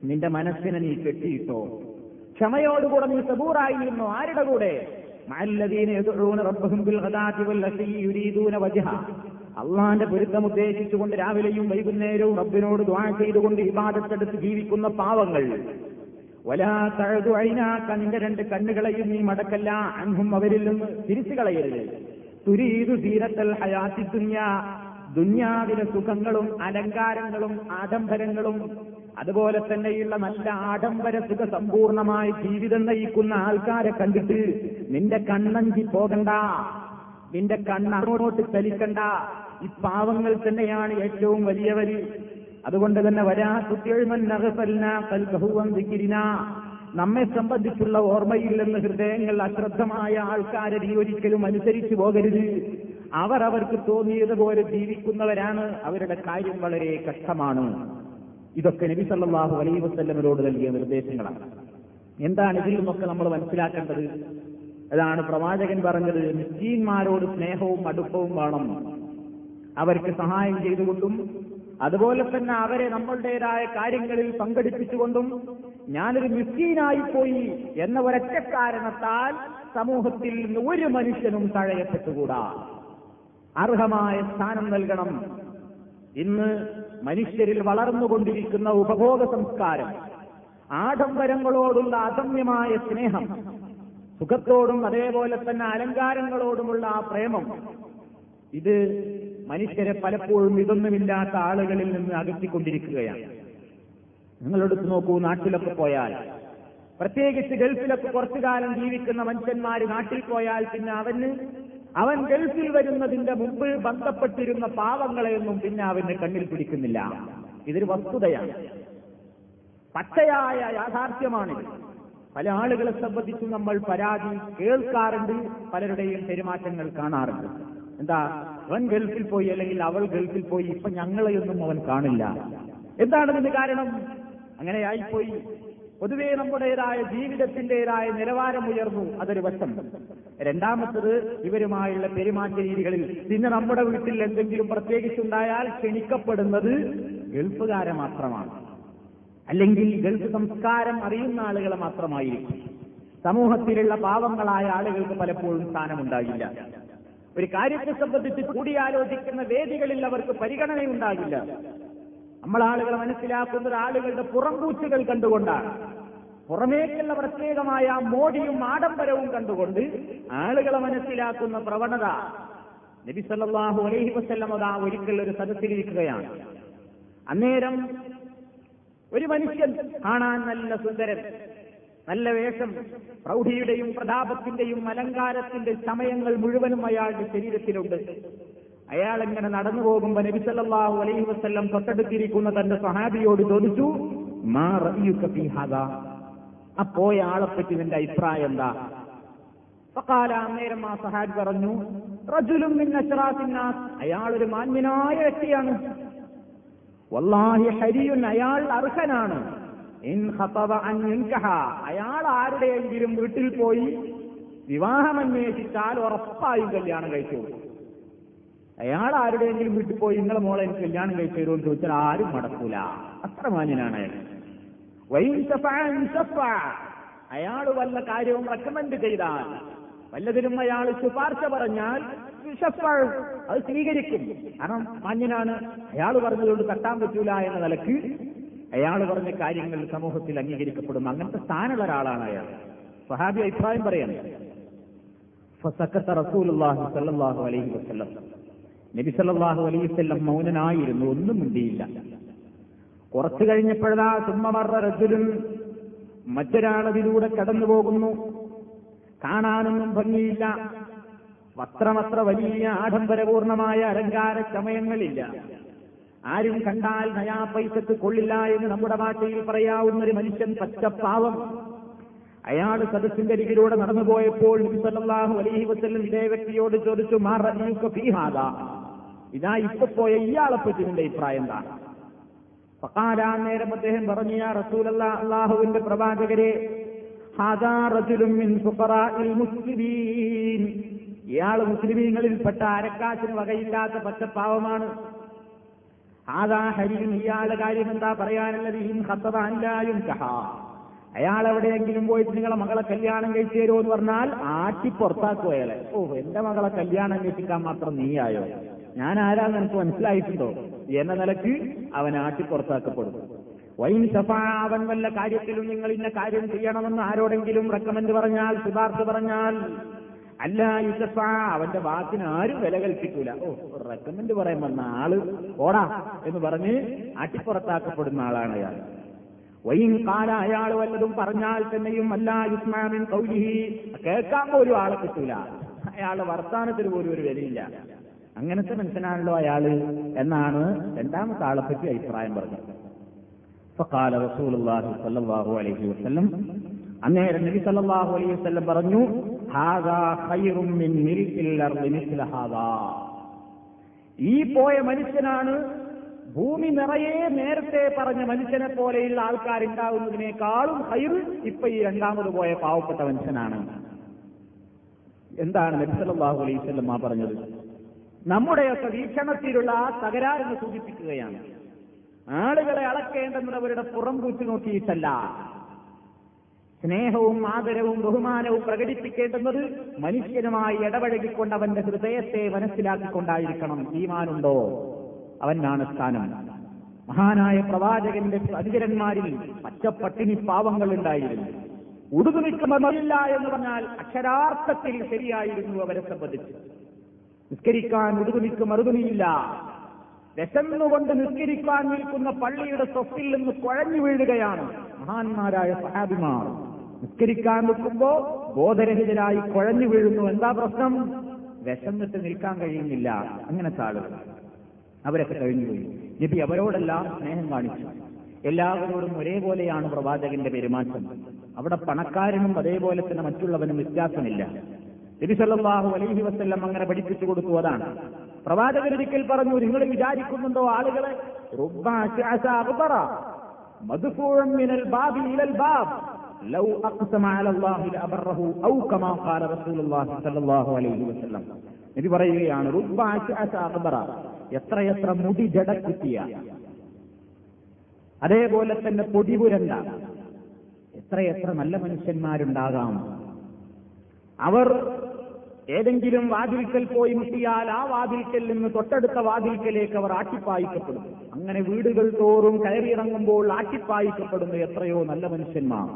നിന്റെ മനസ്സിനെ നീ കെട്ടിയിട്ടോ ക്ഷമയോടുകൂടെ നീ സബൂറായിരുന്നു ആരുടെ കൂടെ അള്ളാന്റെ പൊരുത്തം ഉദ്ദേശിച്ചുകൊണ്ട് രാവിലെയും വൈകുന്നേരവും റബ്ബിനോട് ദ്വാ ചെയ്തുകൊണ്ട് ഇബാദത്തെടുത്ത് ജീവിക്കുന്ന പാവങ്ങൾ വലാ തഴുതു അഴിനാക്ക നിന്റെ രണ്ട് കണ്ണുകളെയും നീ മടക്കല്ല. അൻഹും അവരിൽ നിന്ന് തിരിച്ചു കളയരുത്. തുരീതു തീരത്തൽ ഹയാത്തി ദുന്യ. ദുന്യാവിലെ സുഖങ്ങളും അലങ്കാരങ്ങളും ആഡംബരങ്ങളും അതുപോലെ തന്നെയുള്ള നല്ല ആഡംബര സുഖ സമ്പൂർണമായ ജീവിതം നയിക്കുന്ന ആൾക്കാരെ കണ്ടിട്ട് നിന്റെ കണ്ണഞ്ചി പോകണ്ട. നിന്റെ കണ്ണങ്ങോട്ട് ചലിക്കണ്ട. ഈ പാവങ്ങൾ തന്നെയാണ് ഏറ്റവും വലിയവര്. അതുകൊണ്ട് തന്നെ വരാ കുട്ടിയെഴുമന്നകസലിന നമ്മെ സംബന്ധിച്ചുള്ള ഓർമ്മയിൽ നിന്ന് ഹൃദയങ്ങൾ അശ്രദ്ധമായ ആൾക്കാരെ ഒരിക്കലും അനുസരിച്ചു പോകരുത്. അവർ അവർക്ക് തോന്നിയതുപോലെ ജീവിക്കുന്നവരാണ്. അവരുടെ കാര്യം വളരെ കഷ്ടമാണ്. ഇതൊക്കെ നബി സല്ലല്ലാഹു അലൈഹി വസ്ല്ലമിനോട് നൽകിയ നിർദ്ദേശങ്ങളാണ്. എന്താണ് ഇതിൽ നിന്നൊക്കെ നമ്മൾ മനസ്സിലാക്കേണ്ടത്? അതാണ് പ്രവാചകൻ പറഞ്ഞത് മിസ്കീന്മാരോട് സ്നേഹവും അടുപ്പവും വേണം. അവർക്ക് സഹായം ചെയ്തുകൊണ്ടും അതുപോലെ തന്നെ അവരെ നമ്മളുടേതായ കാര്യങ്ങളിൽ പങ്കെടുപ്പിച്ചുകൊണ്ടും ഞാനൊരു മിസ്കീനായിപ്പോയി എന്ന ഒരൊറ്റ കാരണത്താൽ സമൂഹത്തിൽ നിന്ന് ഒരു മനുഷ്യനും തഴയപ്പെട്ടുകൂടാ. അർഹമായ സ്ഥാനം നൽകണം. ഇന്ന് മനുഷ്യരിൽ വളർന്നുകൊണ്ടിരിക്കുന്ന ഉപഭോഗ സംസ്കാരം ആഡംബരങ്ങളോടുള്ള അദമ്യമായ സ്നേഹം സുഖത്തോടും അതേപോലെ തന്നെ അലങ്കാരങ്ങളോടുമുള്ള ആ പ്രേമം ഇത് മനുഷ്യരെ പലപ്പോഴും ഇതൊന്നുമില്ലാത്ത ആളുകളിൽ നിന്ന് അകറ്റിക്കൊണ്ടിരിക്കുകയാണ്. നിങ്ങളെടുത്ത് നോക്കൂ നാട്ടിലൊക്കെ പോയാൽ. പ്രത്യേകിച്ച് ഗൾഫിലൊക്കെ കുറച്ചു കാലം ജീവിക്കുന്ന മനുഷ്യന്മാർ നാട്ടിൽ പോയാൽ പിന്നെ അവന് അവൻ ഗൾഫിൽ വരുന്നതിന്റെ മുമ്പ് ബന്ധപ്പെട്ടിരുന്ന പാവങ്ങളെയൊന്നും പിന്നെ അവന് കണ്ണിൽ പിടിക്കുന്നില്ല. ഇതൊരു വസ്തുതയാണ്. പച്ചയായ യാഥാർത്ഥ്യമാണ്. പല ആളുകളെ സംബന്ധിച്ച് നമ്മൾ പരാതി കേൾക്കാറുണ്ട് പലരുടെയും പെരുമാറ്റങ്ങൾ കാണാറുണ്ട്. എന്താ? അവൻ ഗൾഫിൽ പോയി അല്ലെങ്കിൽ അവൾ ഗൾഫിൽ പോയി ഇപ്പൊ ഞങ്ങളെയൊന്നും അവൻ കാണില്ല. എന്താണ് അതിന്റെ കാരണം? അങ്ങനെയായിപ്പോയി പൊതുവേ നമ്മുടേതായ ജീവിതത്തിന്റേതായ നിലവാരം ഉയർന്നു അതൊരു വശം. രണ്ടാമത്തത് ഇവരുമായുള്ള പെരുമാറ്റ രീതികളിൽ പിന്നെ നമ്മുടെ വീട്ടിൽ എന്തെങ്കിലും പ്രത്യേകിച്ചുണ്ടായാൽ ക്ഷണിക്കപ്പെടുന്നത് ഗൾഫുകാരെ മാത്രമാണ്. അല്ലെങ്കിൽ ഗൾഫ് സംസ്കാരം അറിയുന്ന ആളുകളെ മാത്രമായിരിക്കും. സമൂഹത്തിലുള്ള പാവങ്ങളായ ആളുകൾക്ക് പലപ്പോഴും സ്ഥാനമുണ്ടാകില്ല. ഒരു കാര്യത്തെ സംബന്ധിച്ച് കൂടിയാലോചിക്കുന്ന വേദികളിൽ അവർക്ക് പരിഗണനയുണ്ടാകില്ല. നമ്മൾ ആളുകളെ മനസ്സിലാക്കുന്നത് ആളുകളുടെ പുറംപൂച്ചുകൾ കണ്ടുകൊണ്ടാണ്. പുറമേക്കുള്ള പ്രത്യേകമായ മോടിയും ആഡംബരവും കണ്ടുകൊണ്ട് ആളുകളെ മനസ്സിലാക്കുന്ന പ്രവണത നബി സല്ലല്ലാഹു അലൈഹി വസ്ല്ലമത ഒരിക്കൽ ഒരു സദസ്സിലിരിക്കുകയാണ്. അന്നേരം ഒരു മനുഷ്യൻ കാണാൻ നല്ല സുന്ദരൻ നല്ല വേഷം പ്രൗഢിയുടെയും പ്രതാപത്തിന്റെയും അലങ്കാരത്തിന്റെ സമയങ്ങൾ മുഴുവനും അയാളുടെ ശരീരത്തിലുണ്ട്. അയാൾ ഇങ്ങനെ നടന്നു പോകുമ്പോ നബിസല്ലാഹു അലൈഹി വസ്ല്ലം തൊട്ടടുത്തിരിക്കുന്ന തന്റെ സഹാബിയോട് ചോദിച്ചു മാ ആ പോയ ആളെപ്പറ്റി നിന്റെ അഭിപ്രായം എന്താ? ഫഖാല അന്നേരം ആ സഹാബി പറഞ്ഞു റജുലും അയാൾ ഒരു മാന്യനായ വ്യക്തിയാണ്. വല്ലാഹി ഹരിയുൻ അയാൾ അർഹനാണ്. അയാൾ ആരുടെയെങ്കിലും വീട്ടിൽ പോയി വിവാഹം അന്വേഷിച്ചാൽ ഉറപ്പായും കല്യാണം കഴിച്ചു. അയാൾ ആരുടെയെങ്കിലും വീട്ടിൽ പോയി നിങ്ങളെ മോളെ എനിക്ക് കല്യാണം കഴിച്ചു തരുമോ? എന്ന് ചോദിച്ചാൽ ആരും മടക്കൂല. അത്ര മാന്യനാണ് അയാൾ. അയാൾ വല്ല കാര്യവും റെക്കമെൻഡ് ചെയ്താൽ വല്ലതിനും അയാൾ ശുപാർശ പറഞ്ഞാൽ. അത് സ്വീകരിക്കും. കാരണം മാന്യനാണ്. അയാൾ പറഞ്ഞതുകൊണ്ട് തട്ടാൻ പറ്റൂല എന്ന നിലയ്ക്ക് അയാൾ പറഞ്ഞ കാര്യങ്ങൾ സമൂഹത്തിൽ അംഗീകരിക്കപ്പെടും. അങ്ങനത്തെ സ്ഥാനമുള്ള ഒരാളാണ് അയാൾ. സഹാബി അഭിപ്രായം പറയാണ് അലൈഹി വസല്ലം. നബി സല്ലാഹു അലൈഹി വസല്ലം മൗനനായിരുന്നു. ഒന്നും മിണ്ടിയില്ല. കുറച്ചു കഴിഞ്ഞപ്പോഴാ സുമ്മമറ റജുലുൻ മറ്റൊരാളതിലൂടെ കടന്നു പോകുന്നു കാണാനൊന്നും ഭംഗിയില്ല. വസ്ത്രമത്ര വലിയ ആഡംബരപൂർണമായ അലങ്കാര ചമയങ്ങളില്ല. ആരും കണ്ടാൽ നയാ പൈസക്ക് കൊള്ളില്ല എന്ന് നമ്മുടെ ഭാഷയിൽ പറയാവുന്ന ഒരു മനുഷ്യൻ പച്ചപ്പാവം. അയാൾ സദസ്സിന്റെ അരികിലൂടെ നടന്നുപോയപ്പോൾ നബി സല്ലല്ലാഹു അലൈഹി വസല്ലം ഇതേ വ്യക്തിയോട് ചോദിച്ചു മാ റഅയുക ഫീ ഇതാ ഇപ്പൊ പോയ ഇയാളെ പറ്റി നിന്റെ അഭിപ്രായം എന്താണ്? ഫഖാല നേരം അദ്ദേഹം പറഞ്ഞു യാ റസൂലല്ലാ അള്ളാഹുവിന്റെ പ്രവാചകരെ ഇയാൾ മുസ്ലിമീങ്ങളിൽപ്പെട്ട അരക്കാശിന് വകയില്ലാത്ത പച്ചപ്പാവമാണ്. ഹാദാ ഹരിയും ഇയാളുടെ കാര്യം എന്താ പറയാനുള്ളത് ഇൻ കഹ. അയാൾ എവിടെയെങ്കിലും പോയിട്ട് നിങ്ങളെ മകളെ കല്യാണം കഴിച്ചു തരുമോ എന്ന് പറഞ്ഞാൽ ആട്ടി പുറത്താക്കും അയാളെ. ഓ എന്റെ മകളെ കല്യാണം അന്വേഷിക്കാൻ മാത്രം നീയായോ? ഞാൻ ആരാന്ന് എനിക്ക് മനസ്സിലായിട്ടുണ്ടോ? എന്ന നിലയ്ക്ക് അവൻ ആട്ടി പുറത്താക്കപ്പെടും. വൈൻ അവൻ വല്ല കാര്യത്തിലും നിങ്ങൾ ഇന്ന കാര്യം ചെയ്യണമെന്ന് ആരോടെങ്കിലും റെക്കമെന്റ് പറഞ്ഞാൽ ശുപാർശ പറഞ്ഞാൽ അല്ല യുസഫ അവന്റെ വാക്കിന് ആരും വില കൽപ്പിക്കൂല. ഓ റെക്കമെന്റ് പറയാൻ വന്ന ആൾ ഓടാ എന്ന് പറഞ്ഞ് അട്ടിപ്പുറത്താക്കപ്പെടുന്ന ആളാണ് അയാൾ. വൈൻ കാല അയാൾ വല്ലതും പറഞ്ഞാൽ തന്നെയും അല്ല യുസ്മാമിൻ കൗലിഹി കേൾക്കാൻ പോലും ആളെ കിട്ടൂല. അയാളുടെ വർത്താനത്തിന് പോലും ഒരു വിലയില്ല. അങ്ങനത്തെ മനുഷ്യനാണല്ലോ അയാൾ എന്നാണ് രണ്ടാമത്തെ ആളെ പറ്റി അഭിപ്രായം പറഞ്ഞത്. ഫഖാല റസൂലുള്ളാഹി സ്വല്ലല്ലാഹു അലൈഹി വസല്ലം അന്നേരം നബി സല്ലല്ലാഹു അലൈഹി വസല്ലം പറഞ്ഞു ഈ പോയ മനുഷ്യനാണ് ഭൂമി നിറയെ നേരത്തെ പറഞ്ഞ മനുഷ്യനെ പോലെയുള്ള ആൾക്കാരുണ്ടാവുന്നതിനേക്കാളും ഹൈർ ഇപ്പൊ ഈ രണ്ടാമത് പോയ പാവപ്പെട്ട മനുഷ്യനാണ്. എന്താണ് നബി സല്ലല്ലാഹു അലൈഹി വസല്ലം ആ പറഞ്ഞത്? നമ്മുടെയൊക്കെ വീക്ഷണത്തിലുള്ള ആ തകരാറിനെ സൂചിപ്പിക്കുകയാണ്. ആളുകളെ അളക്കേണ്ടുന്നത് അവരുടെ പുറം പൂച്ചു നോക്കിയിട്ടല്ല. സ്നേഹവും ആദരവും ബഹുമാനവും പ്രകടിപ്പിക്കേണ്ടുന്നത് മനുഷ്യനുമായി ഇടപഴകിക്കൊണ്ട് അവന്റെ ഹൃദയത്തെ മനസ്സിലാക്കിക്കൊണ്ടായിരിക്കണം ഈമാനുണ്ടോ? അവനാണ് സ്ഥാനം. മഹാനായ പ്രവാചകന്റെ അനുചരന്മാരിൽ പച്ചപ്പട്ടിണി പാവങ്ങൾ ഉണ്ടായിരുന്നു. ഉടുതുനിൽക്കുമില്ല എന്ന് പറഞ്ഞാൽ അക്ഷരാർത്ഥത്തിൽ ശരിയായിരുന്നു അവരെ സംബന്ധിച്ച്. നിസ്കരിക്കാൻ ഉടുതുനിക്ക് മറുതുനിയില്ല വിശന്നുകൊണ്ട് നിസ്കരിക്കാൻ നിൽക്കുന്ന പള്ളിയുടെ തൊപ്പിൽ നിന്ന് കുഴഞ്ഞു വീഴുകയാണ് മഹാന്മാരായ സഹാബിമാർ. നിസ്കരിക്കാൻ നിൽക്കുമ്പോ ബോധരഹിതരായി കുഴഞ്ഞു വീഴുന്നു. എന്താ പ്രശ്നം? വിശന്നിട്ട് നിൽക്കാൻ കഴിയുന്നില്ല. അങ്ങനത്തെ ആളുകൾ അവരൊക്കെ കഴിഞ്ഞുപോയി നബി അവരോടെല്ലാം സ്നേഹം കാണിച്ചു. എല്ലാവരോടും ഒരേപോലെയാണ് പ്രവാചകന്റെ പെരുമാറ്റം. അവിടെ പണക്കാരനും അതേപോലെ തന്നെ മറ്റുള്ളവനും വ്യത്യാസമില്ല. നബി സല്ലല്ലാഹു അലൈഹി വസല്ലം അങ്ങനെ പഠിപ്പിച്ചു കൊടുത്തു. അതാണ്. പ്രവാചകൻ ഒരിക്കൽ പറഞ്ഞു നിങ്ങൾ വിചാരിക്കുന്നുണ്ടോ ആളുകളെ? ലൗ അലല്ലാഹി ലഅബറഹു ഔ കമാ ഖാല റസൂലുള്ളാഹി സ്വല്ലല്ലാഹു അലൈഹി വസല്ലം. നബി പറയുകയാണ് റുബ്ബ അശ്അസ അഗ്ബറ എത്രയെത്ര മുടി ജടക്കുത്തിയ അതേപോലെ തന്നെ പൊടിപുരണ്ട എത്രയെത്ര നല്ല മനുഷ്യന്മാരുണ്ടാകാം. അവർ ഏതെങ്കിലും വാതിൽക്കൽ പോയി മുട്ടിയാൽ ആ വാതിൽക്കൽ നിന്ന് തൊട്ടടുത്ത വാതിൽക്കലേക്ക് അവർ ആട്ടിപ്പായിക്കപ്പെടുന്നു അങ്ങനെ വീടുകൾ തോറും കയറിയിറങ്ങുമ്പോൾ ആട്ടിപ്പായിക്കപ്പെടുന്നു എത്രയോ നല്ല മനുഷ്യന്മാർ.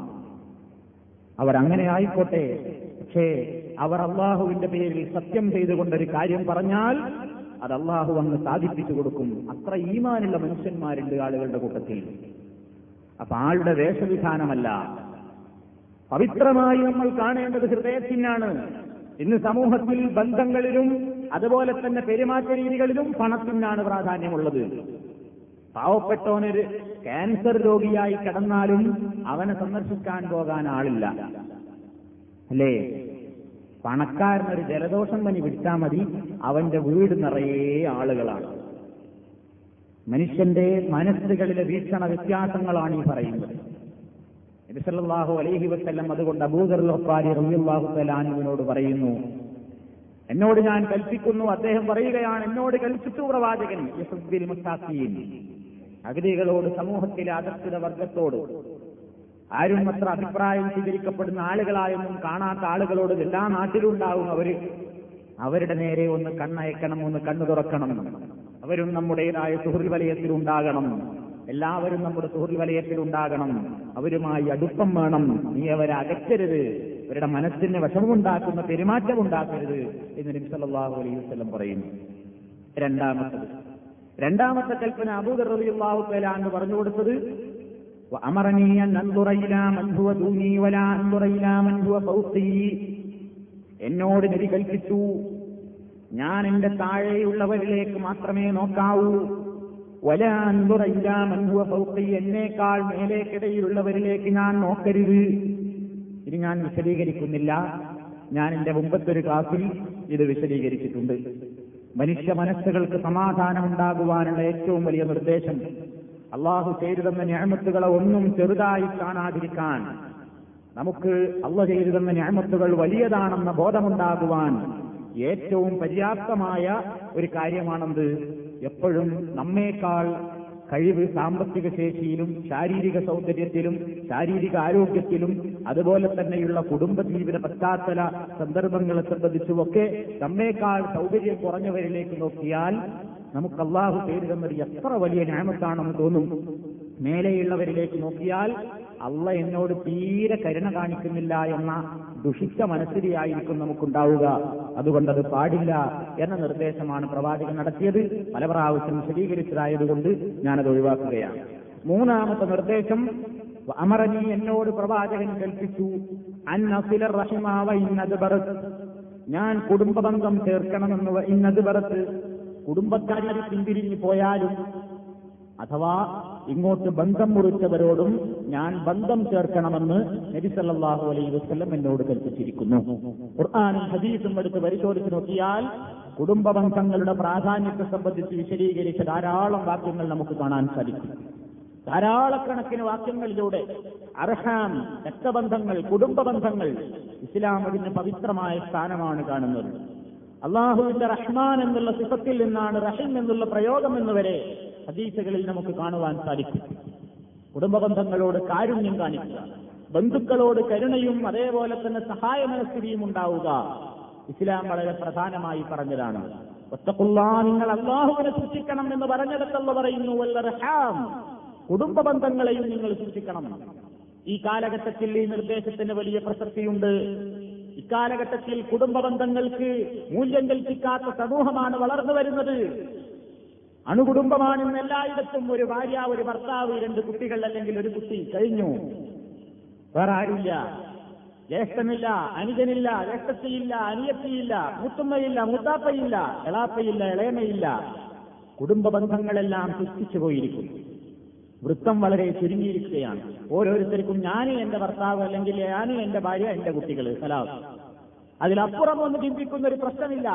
അവരങ്ങനെ ആയിക്കോട്ടെ. പക്ഷേ അവർ അള്ളാഹുവിന്റെ പേരിൽ സത്യം ചെയ്തുകൊണ്ടൊരു കാര്യം പറഞ്ഞാൽ അത് അള്ളാഹു അങ്ങ് സാധിപ്പിച്ചു കൊടുക്കും. അത്ര ഈമാനുള്ള മനുഷ്യന്മാരുണ്ട് ആളുകളുടെ കൂട്ടത്തിൽ. അപ്പൊ ആളുടെ വേഷവിധാനമല്ല. പവിത്രമായി നമ്മൾ കാണേണ്ടത് ഹൃദയത്തിനാണ്. ഇന്ന് സമൂഹത്തിൽ ബന്ധങ്ങളിലും അതുപോലെ തന്നെ പെരുമാറ്റ രീതികളിലും പണത്തിനാണ് പ്രാധാന്യമുള്ളത്. പാവപ്പെട്ടവനൊരു ക്യാൻസർ രോഗിയായി കിടന്നാലും അവനെ സന്ദർശിക്കാൻ പോകാൻ ആളില്ല. അല്ലേ? പണക്കാരനൊരു ജലദോഷം പനി വിട്ടാൽ മതി. അവന്റെ വീട് നിറയെ ആളുകളാണ്. മനുഷ്യന്റെ മനസ്സുകളിലെ വീക്ഷണ വ്യത്യാസങ്ങളാണ് ഈ പറയുന്നത്. നബിസല്ലാഹു അലൈഹി വസ്ല്ലം അതുകൊണ്ട് അബൂദർ ലൊപ്പാരി റബിയുല്ലാഹു തലാനുവിനോട് പറയുന്നു എന്നോട് ഞാൻ കൽപ്പിക്കുന്നു. അദ്ദേഹം പറയുകയാണ് എന്നോട് കൽപ്പിച്ചു പ്രവാചകൻ അഗതികളോട് സമൂഹത്തിലെ അധസ്ഥിത വർഗത്തോട്. ആരും അത്ര അഭിപ്രായം സ്വീകരിക്കപ്പെടുന്ന ആളുകളായൊന്നും കാണാത്ത ആളുകളോട് എല്ലാ നാട്ടിലുണ്ടാവും അവർ. അവരുടെ നേരെ ഒന്ന് കണ്ണയക്കണം ഒന്ന് കണ്ണു തുറക്കണം. അവരും നമ്മുടേതായ സുഹൃൽ വലയത്തിൽ ഉണ്ടാകണം എല്ലാവരും നമ്മുടെ സുഹൃൽ വലയത്തിൽ ഉണ്ടാകണം അവരുമായി അടുപ്പം വേണം. നീ അവരെ അകറ്റരുത്. അവരുടെ മനസ്സിന് വിഷമമുണ്ടാക്കുന്ന പെരുമാറ്റം ഉണ്ടാക്കരുത് എന്ന് നബി സല്ലല്ലാഹു അലൈഹി വസല്ലം പറയുന്നു. രണ്ടാമത്തത് രണ്ടാമത്തെ കൽപ്പന അബൂദർ റബിയുള്ളാഹു തആല എന്ന് പറഞ്ഞു കൊടുത്തത് അൻ വലാ ഫൗഖീ എന്നോട് നബി കൽപ്പിച്ചു ഞാൻ എന്റെ താഴെയുള്ളവരിലേക്ക് മാത്രമേ നോക്കാവൂ. എന്നേക്കാൾ മേലേക്കിടയിലുള്ളവരിലേക്ക് ഞാൻ നോക്കരുത്. ഇത് ഞാൻ വിശദീകരിക്കുന്നില്ല. ഞാൻ എന്റെ മുമ്പത്തൊരു ക്ലാസ്സിൽ ഇത് വിശദീകരിച്ചിട്ടുണ്ട്. മനുഷ്യ മനസ്സുകൾക്ക് സമാധാനം ഉണ്ടാകുവാനുള്ള ഏറ്റവും വലിയ നിർദ്ദേശം. അള്ളാഹു ചെയ്തു തന്ന ഞാമത്തുകളെ ഒന്നും ചെറുതായി കാണാതിരിക്കാൻ നമുക്ക് അള്ള ചെയ്തു തന്ന ഞാമത്തുകൾ വലിയതാണെന്ന ബോധമുണ്ടാകുവാൻ ഏറ്റവും പര്യാപ്തമായ ഒരു കാര്യമാണെന്ത്? എപ്പോഴും നമ്മേക്കാൾ കഴിവ് സാമ്പത്തിക ശേഷിയിലും ശാരീരിക സൗന്ദര്യത്തിലും ശാരീരിക ആരോഗ്യത്തിലും അതുപോലെ തന്നെയുള്ള കുടുംബ ജീവിത പശ്ചാത്തല സന്ദർഭങ്ങളെ സംബന്ധിച്ചുമൊക്കെ നമ്മേക്കാൾ സൗകര്യം കുറഞ്ഞവരിലേക്ക് നോക്കിയാൽ നമുക്ക് അള്ളാഹു പേര് തന്നത് എത്ര വലിയ ന്യായമത്താണെന്ന് തോന്നും. മേലെയുള്ളവരിലേക്ക് നോക്കിയാൽ അള്ള എന്നോട് തീരെ കരുണ കാണിക്കുന്നില്ല എന്ന ദുഷിച്ച മനസ്ഥിതിയായിരിക്കും നമുക്കുണ്ടാവുക. അതുകൊണ്ടത് പാടില്ല എന്ന നിർദ്ദേശമാണ് പ്രവാചകൻ നടത്തിയത്. പല പ്രാവശ്യം വിശദീകരിച്ചതായതുകൊണ്ട് ഞാനത് ഒഴിവാക്കുകയാണ്. മൂന്നാമത്തെ നിർദ്ദേശം അമറനി എന്നോട് പ്രവാചകൻ കൽപ്പിച്ചു അന്നസില റഹിമാവ ഇന്നത് ഞാൻ കുടുംബബന്ധം ചേർക്കണമെന്ന് ഇന്നത് ബറത്ത്. കുടുംബക്കാരി പിന്തിരിഞ്ഞു പോയാലും അഥവാ ഇങ്ങോട്ട് ബന്ധം മുറിച്ചവരോടും ഞാൻ ബന്ധം ചേർക്കണമെന്ന് നബിസല്ലാഹു അലൈ വസല്ലം എന്നോട് കൽപ്പിച്ചിരിക്കുന്നു. ഖുർആാനും ഹദീസും എടുത്ത് പരിശോധിച്ച് നോക്കിയാൽ കുടുംബ ബന്ധങ്ങളുടെ പ്രാധാന്യത്തെ സംബന്ധിച്ച് വിശദീകരിച്ച ധാരാളം വാക്യങ്ങൾ നമുക്ക് കാണാൻ സാധിക്കും. ധാരാളക്കണക്കിന് വാക്യങ്ങളിലൂടെ അർഹാം രക്തബന്ധങ്ങൾ കുടുംബ ബന്ധങ്ങൾ ഇസ്ലാം അതിന് പവിത്രമായ സ്ഥാനമാണ് കാണുന്നത്. അള്ളാഹുവിന്റെ റഹ്മാൻ എന്നുള്ള സിഫത്തിൽ നിന്നാണ് റഹിം എന്നുള്ള പ്രയോഗം എന്നുവരെ ഹദീസുകളിൽ നമുക്ക് കാണുവാൻ സാധിക്കും. കുടുംബബന്ധങ്ങളോട് കാരുണ്യം കാണിക്കുക ബന്ധുക്കളോട് കരുണയും അതേപോലെ തന്നെ സഹായ മനസ്ഥിതിയും ഉണ്ടാവുക. ഇസ്ലാം വളരെ പ്രധാനമായി പറഞ്ഞതാണ്. ഒറ്റക്കുള്ള നിങ്ങൾ അള്ളാഹുവിനെ സൂക്ഷിക്കണം എന്ന് പറഞ്ഞിടത്തുള്ള പറയുന്നു. കുടുംബ ബന്ധങ്ങളെയും നിങ്ങൾ സൂക്ഷിക്കണം ഈ കാലഘട്ടത്തിൽ ഈ നിർദ്ദേശത്തിന് വലിയ പ്രസക്തിയുണ്ട്. ഇക്കാലഘട്ടത്തിൽ കുടുംബ ബന്ധങ്ങൾക്ക് മൂല്യം കൽപ്പിക്കാത്ത സമൂഹമാണ് വളർന്നു വരുന്നത്. അണുകുടുംബമാണ് ഇന്ന് എല്ലായിടത്തും ഒരു ഭാര്യ ഒരു ഭർത്താവ് രണ്ട് കുട്ടികൾ അല്ലെങ്കിൽ ഒരു കുട്ടി കഴിഞ്ഞു. വേറെ ആരുമില്ല. ജ്യേഷ്ഠനില്ല അനുജനില്ല ജ്യേഷ്ഠത്തിയില്ല അനിയത്തിയില്ല മുത്തുമ്മയില്ല മുത്താപ്പയില്ല എളാപ്പയില്ല ഇളയമയില്ല കുടുംബ ബന്ധങ്ങളെല്ലാം സൃഷ്ടിച്ചു പോയിരിക്കുന്നു. വൃത്തം വളരെ ചുരുങ്ങിയിരിക്കുകയാണ്. ഓരോരുത്തർക്കും ഞാൻ എന്റെ ഭർത്താവ് അല്ലെങ്കിൽ ഞാനും എന്റെ ഭാര്യ എന്റെ കുട്ടികൾ സലാം അതിലപ്പുറം ഒന്ന് ചിന്തിക്കുന്ന ഒരു പ്രശ്നമില്ല.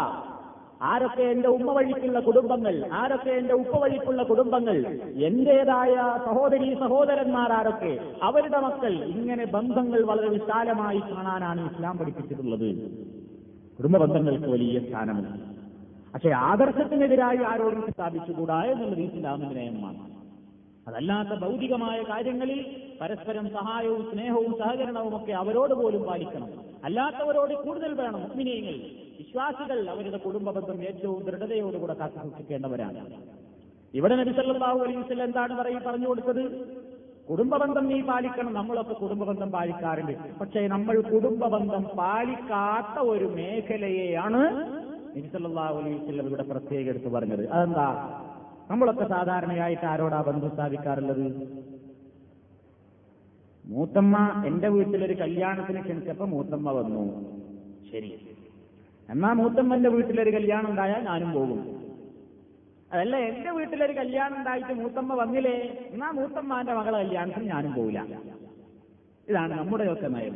ആരൊക്കെ എന്റെ ഉമ്മ വഴിക്കുള്ള കുടുംബങ്ങൾ ആരൊക്കെ എന്റെ ഉപ്പ വഴിക്കുള്ള കുടുംബങ്ങൾ എന്റേതായ സഹോദരി സഹോദരന്മാർ ആരൊക്കെ അവരുടെ മക്കൾ ഇങ്ങനെ ബന്ധങ്ങൾ വളരെ വിശാലമായി കാണാനാണ് ഇസ്ലാം പഠിപ്പിച്ചിട്ടുള്ളത്. കുടുംബ ബന്ധങ്ങൾക്ക് വലിയ സ്ഥാനമുണ്ട്. പക്ഷെ ആദർശത്തിനെതിരായി ആരോടും സ്ഥാപിച്ചുകൂടാ എന്നുള്ളത് ഇസ്ലാമിന്റെ നിയമമാണ്. അതല്ലാത്ത ഭൗതികമായ കാര്യങ്ങളിൽ പരസ്പരം സഹായവും സ്നേഹവും സഹകരണവും ഒക്കെ അവരോട് പോലും പാലിക്കണം. അല്ലാത്തവരോട് കൂടുതൽ വേണം മുസ്ലിനീയങ്ങൾ വിശ്വാസികൾ അവരുടെ കുടുംബ ബന്ധം ഏറ്റവും ദൃഢതയോടുകൂടെ കാത്തു സൂക്ഷിക്കേണ്ടവരാണ്. ഇവിടെ നബി സല്ലല്ലാഹു അലൈഹി വസല്ലം എന്താണ് പറയും പറഞ്ഞു കൊടുത്തത്? കുടുംബബന്ധം നീ പാലിക്കണം നമ്മളൊക്കെ കുടുംബബന്ധം പാലിക്കാറുണ്ട് പക്ഷേ നമ്മൾ കുടുംബബന്ധം പാലിക്കാത്ത ഒരു മേഖലയെയാണ് നബി സല്ലല്ലാഹു അലൈഹി വസല്ലം ഇവിടെ പ്രത്യേകം എടുത്ത് പറഞ്ഞത്. അതെന്താ? നമ്മളൊക്കെ സാധാരണയായിട്ട് ആരോടാ ബന്ധം സ്ഥാപിക്കാറുള്ളത്? മൂത്തമ്മ എന്റെ വീട്ടിലൊരു കല്യാണത്തിന് ക്ഷണിച്ചപ്പോ മൂത്തമ്മ വന്നു. ശരി. എന്നാ മൂത്തമ്മന്റെ വീട്ടിലൊരു കല്യാണം ഉണ്ടായാൽ ഞാനും പോകും. അതല്ല എന്റെ വീട്ടിലൊരു കല്യാണം ഉണ്ടായിട്ട് മൂത്തമ്മ വന്നില്ലേ? എന്നാ മൂത്തമ്മാന്റെ മകളെ കല്യാണത്തിന് ഞാനും പോവില്ല. ഇതാണ് നമ്മുടെ നമ്മുടെയൊക്കെ നയം.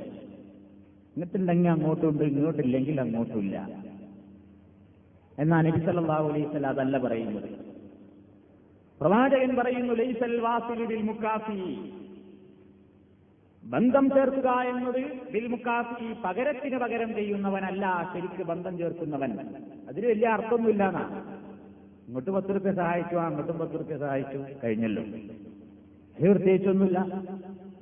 എന്നിട്ടുണ്ടെങ്കിൽ അങ്ങോട്ടുണ്ട് ഇങ്ങോട്ടില്ലെങ്കിൽ അങ്ങോട്ടുമില്ല. എന്നാ നബി സല്ലല്ലാഹു അലൈഹി വസല്ലം അതല്ല പറയുന്നത്. പ്രവാചകൻ പറയുന്നു ലൈസൽ വാസിലു ബിൽ മുക്കാഫി. ബന്ധം ചേർക്കുക എന്നത് ബിൽ മുക്കാഫി പകരത്തിന് പകരം ചെയ്യുന്നവനല്ല ശരിക്ക് ബന്ധം ചേർക്കുന്നവൻ. അതിന് വലിയ അർത്ഥമൊന്നുമില്ല എന്നാ ഇങ്ങോട്ട് പത്ത് റുപ്യ സഹായിച്ചു അങ്ങോട്ടും പത്ത് റുപ്യ സഹായിച്ചു കഴിഞ്ഞല്ലോ. അത് പ്രത്യേകിച്ചൊന്നുമില്ല.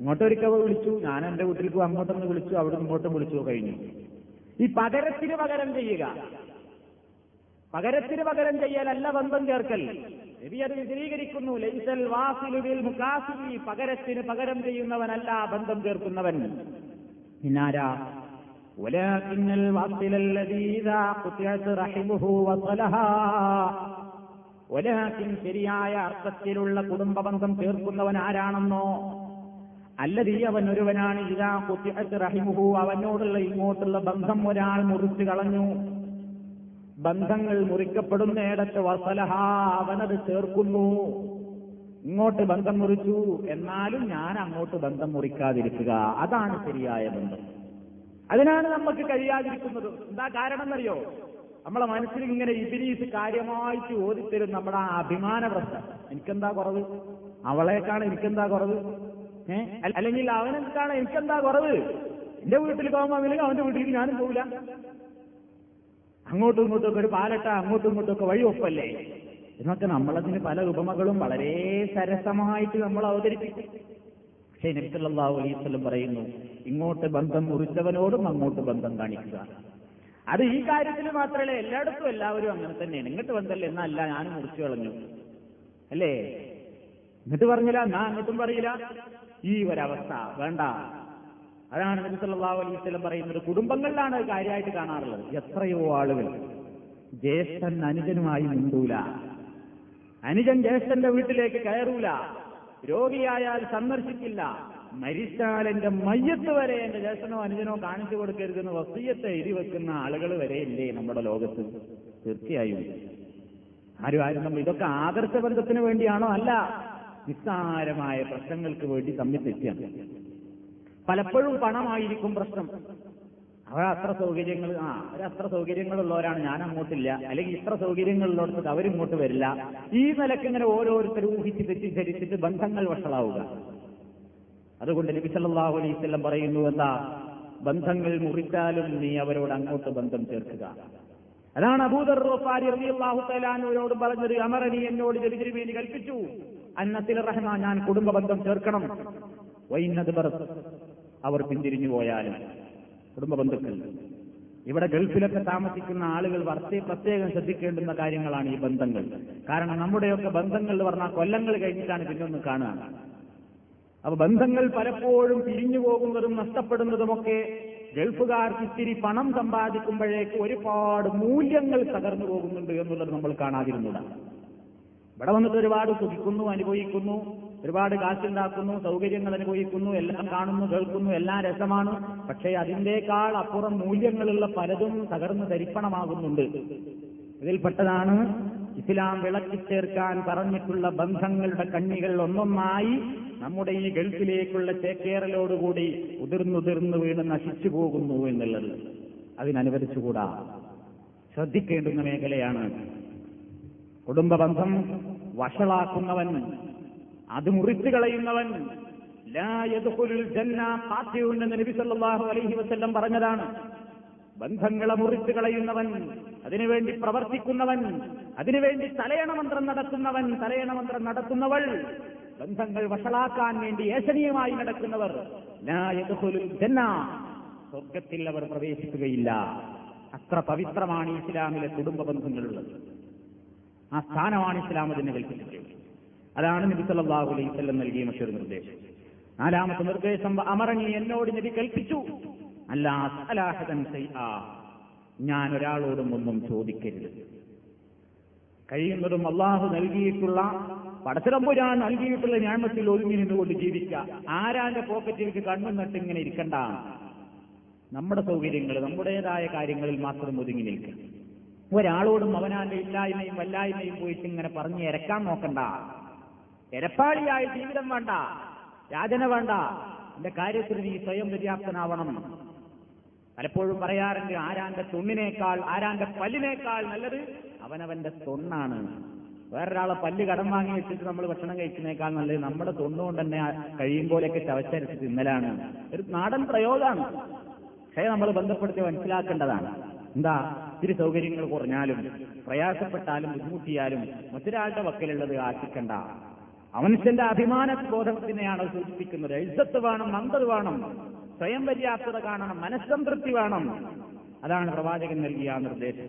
ഇങ്ങോട്ടൊരിക്കൽ വിളിച്ചു ഞാൻ എന്റെ വീട്ടിലേക്ക് അങ്ങോട്ടൊന്ന് വിളിച്ചു അവിടെ ഇങ്ങോട്ടും വിളിച്ചു കഴിഞ്ഞു. ഈ പകരത്തിന് പകരം ചെയ്യുക. പകരത്തിന് പകരം ചെയ്യലല്ല ബന്ധം ചേർക്കൽ. നബി അത് വിശദീകരിക്കുന്നു ലൈസൽ വാസിലുവിൽ മുക്കാസിലി പകരത്തിന് പകരം ചെയ്യുന്നവനല്ല ബന്ധം ചേർക്കുന്നവൻ പിന്നാരാ ولكن الواصل الذي إذا قطعت رحمه وصلها ولكن ശരിയായ അർത്ഥത്തിലുള്ള കുടുംബ ബന്ധം ചേർക്കുന്നവൻ ആരാണെന്നോ അല്ലതീ അവൻ ഒരുവനാണ് ഇതാ കുത്തിഅത്ത് റഹിമുഹു അവനോടുള്ള ഇങ്ങോട്ടുള്ള ബന്ധം ഒരാൾ മുറിച്ചു കളഞ്ഞു ബന്ധങ്ങൾ മുറിക്കപ്പെടുന്നിടത്ത് വസലഹ അവനത് ചേർക്കുന്നു. ഇങ്ങോട്ട് ബന്ധം മുറിച്ചു. എന്നാലും ഞാൻ അങ്ങോട്ട് ബന്ധം മുറിക്കാതിരിക്കുക. അതാണ് ശരിയായ ബന്ധം. അതിനാണ് നമുക്ക് കഴിയാതിരിക്കുന്നത്. എന്താ കാരണം എന്നറിയോ നമ്മളെ മനസ്സിൽ ഇങ്ങനെ ഇബിലീസ് കാര്യമായിട്ട് ഓതിത്തരും. നമ്മുടെ ആ അഭിമാന പ്രശ്നം. എനിക്കെന്താ കുറവ്? അവളേക്കാണ് എനിക്കെന്താ കുറവ്? ഏ? അല്ലെങ്കിൽ അവനെന്താണ് എനിക്കെന്താ കുറവ്? എന്റെ വീട്ടിൽ പോകുമ്പോൾ അവന്റെ വീട്ടിൽ ഞാനും പോവില്ല. അങ്ങോട്ടും ഇങ്ങോട്ടും ഒരു പാലട്ട അങ്ങോട്ടും ഇങ്ങോട്ടും ഒക്കെ വഴി ഒപ്പല്ലേ? എന്നൊക്കെ നമ്മളതിന് പല ഉപമകളും വളരെ സരസമായിട്ട് നമ്മൾ അവതരിപ്പിക്കും. പക്ഷേ നബിസല്ലാഹു അലൈസ്വല്ലം പറയുന്നു ഇങ്ങോട്ട് ബന്ധം മുറിച്ചവനോടും അങ്ങോട്ട് ബന്ധം കാണിക്കുക. അത് ഈ കാര്യത്തിൽ മാത്രമല്ല എല്ലായിടത്തും എല്ലാവരും അങ്ങനെ തന്നെയാണ്. ഇങ്ങോട്ട് ബന്ധമല്ലേ എന്നല്ല ഞാൻ മുറിച്ചു കളഞ്ഞു. അല്ലേ? എന്നിട്ട് പറഞ്ഞില്ല ഞാൻ അങ്ങോട്ടും പറയില്ല. ഈ ഒരവസ്ഥ വേണ്ട. അതാണ് നബി അലൈഹി വസല്ലം പറയുന്നത്. കുടുംബങ്ങളിലാണ് കാര്യമായിട്ട് കാണാറുള്ളത്. എത്രയോ ആളുകൾ ജ്യേഷ്ഠൻ അനുജനുമായി മിണ്ടൂല. അനുജൻ ജ്യേഷ്ഠന്റെ വീട്ടിലേക്ക് കയറൂല. രോഗിയായാൽ സന്ദർശിക്കില്ല. മരിച്ചാൽ എന്റെ മയ്യത്ത് വരെ എന്റെ ജ്യേഷ്ഠനോ അനുജനോ കാണിച്ചു കൊടുക്കരുതെന്ന് വസീയത്തെ എഴുതി വെക്കുന്ന ആളുകൾ വരെ ഇല്ലേ നമ്മുടെ ലോകത്ത്? തീർച്ചയായും. ആരും ആരും നമ്മൾ ഇതൊക്കെ ആദർശ ബന്ധത്തിന് വേണ്ടിയാണോ? അല്ല. നിസ്സാരമായ പ്രശ്നങ്ങൾക്ക് വേണ്ടി തമ്മിൽ തെറ്റിയാണ്. പലപ്പോഴും പണമായിരിക്കും പ്രശ്നം. അവർ അത്ര സൗകര്യങ്ങൾ ആ അവർ അത്ര സൗകര്യങ്ങളുള്ളവരാണ്. ഞാൻ അങ്ങോട്ടില്ല. അല്ലെങ്കിൽ ഇത്ര സൗകര്യങ്ങളുള്ളിടത്ത് അവരിങ്ങോട്ട് വരില്ല. ഈ നിലയ്ക്ക് ഇങ്ങനെ ഓരോരുത്തരും ഊഹിച്ച് തെറ്റിദ്ധരിച്ചിട്ട് ബന്ധങ്ങൾ വഷളാവുക. അതുകൊണ്ട് നബി സല്ലല്ലാഹു അലൈഹി വസല്ലം പറയുന്നു എന്താ? ബന്ധങ്ങൾ മുറിച്ചാലും നീ അവരോട് അങ്ങോട്ട് ബന്ധം ചേർക്കുക. അതാണ് അബൂദർ റളിയല്ലാഹു പറഞ്ഞത്. അമറനി എന്നോട് ജബിതിരുമേനി കൽപ്പിച്ചു. അന്നത്തിൽ റഹ്മ ഞാൻ കുടുംബ ബന്ധം ചേർക്കണം വൈന്നത് അവർ പിന്തിരിഞ്ഞു പോയാലും കുടുംബ ബന്ധുക്കൾ. ഇവിടെ ഗൾഫിലൊക്കെ താമസിക്കുന്ന ആളുകൾ വർത്തി പ്രത്യേകം ശ്രദ്ധിക്കേണ്ടുന്ന കാര്യങ്ങളാണ് ഈ ബന്ധങ്ങൾ. കാരണം നമ്മുടെയൊക്കെ ബന്ധങ്ങൾ എന്ന് പറഞ്ഞാൽ കൊല്ലങ്ങൾ കഴിഞ്ഞിട്ടാണ് പിന്നെ ഒന്ന് കാണുക. അപ്പൊ ബന്ധങ്ങൾ പലപ്പോഴും പിരിഞ്ഞു പോകുന്നതും നഷ്ടപ്പെടുന്നതുമൊക്കെ ഗൾഫുകാർക്ക് ഇത്തിരി പണം സമ്പാദിക്കുമ്പോഴേക്ക് ഒരുപാട് മൂല്യങ്ങൾ തകർന്നു പോകുന്നുണ്ട് എന്നുള്ളത് നമ്മൾ കാണാതിരുന്നില്ല ഇവിടെ വന്നിട്ട് ഒരുപാട് സുഖിക്കുന്നു അനുഭവിക്കുന്നു. ഒരുപാട് കാശുണ്ടാക്കുന്നു സൗകര്യങ്ങൾ അനുഭവിക്കുന്നു എല്ലാം കാണുന്നു കേൾക്കുന്നു എല്ലാം രസമാണ്. പക്ഷേ അതിന്റെക്കാൾ അപ്പുറം മൂല്യങ്ങളുള്ള പലതും തകർന്നു ധരിപ്പണമാകുന്നുണ്ട് ഇതിൽപ്പെട്ടതാണ് ഇസ്ലാം വിളക്കി ചേർക്കാൻ പറഞ്ഞിട്ടുള്ള ബന്ധങ്ങളുടെ കണ്ണികൾ ഒന്നൊന്നായി നമ്മുടെ ഈ ഗൾഫിലേക്കുള്ള ചേക്കേറലോടുകൂടി ഉതിർന്നുതിർന്നു വീണ് നശിച്ചു പോകുന്നു എന്നുള്ളത്. അതിനനുവദിച്ചുകൂടാ. ശ്രദ്ധിക്കേണ്ടുന്ന മേഖലയാണ്. കുടുംബബന്ധം വഷളാക്കുന്നവൻ അത് മുറിച്ചു കളയുന്നവൻ എന്ന് അലൈഹി വസല്ലം പറഞ്ഞതാണ്. ബന്ധങ്ങളെ മുറിച്ചു കളയുന്നവൻ അതിനുവേണ്ടി പ്രവർത്തിക്കുന്നവൻ അതിനുവേണ്ടി തലയണമന്ത്രം നടത്തുന്നവൻ തലയണമന്ത്രം നടത്തുന്നവൾ ബന്ധങ്ങൾ വഷളാക്കാൻ വേണ്ടി ഏശനീയമായി നടക്കുന്നവർ സ്വർഗത്തിൽ അവർ പ്രവേശിക്കുകയില്ല. അത്ര പവിത്രമാണ് ഇസ്ലാമിലെ കുടുംബ ബന്ധങ്ങളുള്ളത് ആ സ്ഥാനമാണ് ഇസ്ലാം അതിനെ കൽപ്പിച്ചിട്ടുള്ളത്. അതാണ് നബി സല്ലല്ലാഹു അലൈഹി വസല്ലം നൽകിയ മറ്റൊരു നിർദ്ദേശം. നാലാമത്തെ നിർദ്ദേശം അമറങ്ങി എന്നോട് നബി കൽപ്പിച്ചു. അല്ലാഹതൻ. ഞാൻ ഒരാളോടും ഒന്നും ചോദിക്കരുത്. കഴിയുന്നതും അള്ളാഹു നൽകിയിട്ടുള്ള പടച്ചിടമ്പുരാൻ നൽകിയിട്ടുള്ള ഞാമത്തിൽ ഒതുങ്ങി നിന്നുകൊണ്ട് ജീവിക്കുക. ആരാന്റെ പോക്കറ്റിലേക്ക് കണ്ണും നട്ട് ഇങ്ങനെ ഇരിക്കണ്ട? നമ്മുടെ സൗകര്യങ്ങൾ നമ്മുടേതായ കാര്യങ്ങളിൽ മാത്രം ഒതുങ്ങി നിൽക്കുക. ഒരാളോടും അവനാന്റെ ഇല്ലായ്മയും വല്ലായ്മയും പോയിട്ട് ഇങ്ങനെ പറഞ്ഞ് ഇരക്കാൻ നോക്കണ്ട. എരപ്പാളിയായ ജീവിതം വേണ്ട രാജന വേണ്ട. എന്റെ കാര്യത്തിൽ നീ സ്വയം പര്യാപ്തനാവണം. പലപ്പോഴും പറയാറുണ്ട് ആരാന്റെ തുണ്ണിനേക്കാൾ ആരാന്റെ പല്ലിനേക്കാൾ നല്ലത് അവനവന്റെ തൊണ്ണാണ്. വേറൊരാളെ പല്ല് കടം വാങ്ങി വെച്ചിട്ട് നമ്മൾ ഭക്ഷണം കഴിക്കുന്നേക്കാൾ നല്ലത് നമ്മുടെ തൊണ്ണുകൊണ്ട് തന്നെ കഴിയും കഴിയുമ്പോഴൊക്കെ ചവച്ചരച്ച് തിന്നലാണ്. ഒരു നാടൻ പ്രയോഗമാണ്. പക്ഷേ നമ്മൾ ബന്ധപ്പെടുത്തി മനസ്സിലാക്കേണ്ടതാണ്. എന്താ? ഇത്തിരി സൗകര്യങ്ങൾ കുറഞ്ഞാലും പ്രയാസപ്പെട്ടാലും ബുദ്ധിമുട്ടിയാലും മറ്റൊരാളുടെ വക്കലുള്ളത് ആശിക്കണ്ട മനുഷ്യന്റെ അഭിമാന ബോധത്തിനെയാണ് അത് സൂചിപ്പിക്കുന്നത്. എഴുത്തത്ത് വേണം മന്ദത് വേണം സ്വയം പര്യാപ്തത കാണണം മനസ്സംതൃപ്തി വേണം. അതാണ് പ്രവാചകൻ നൽകിയ നിർദ്ദേശം.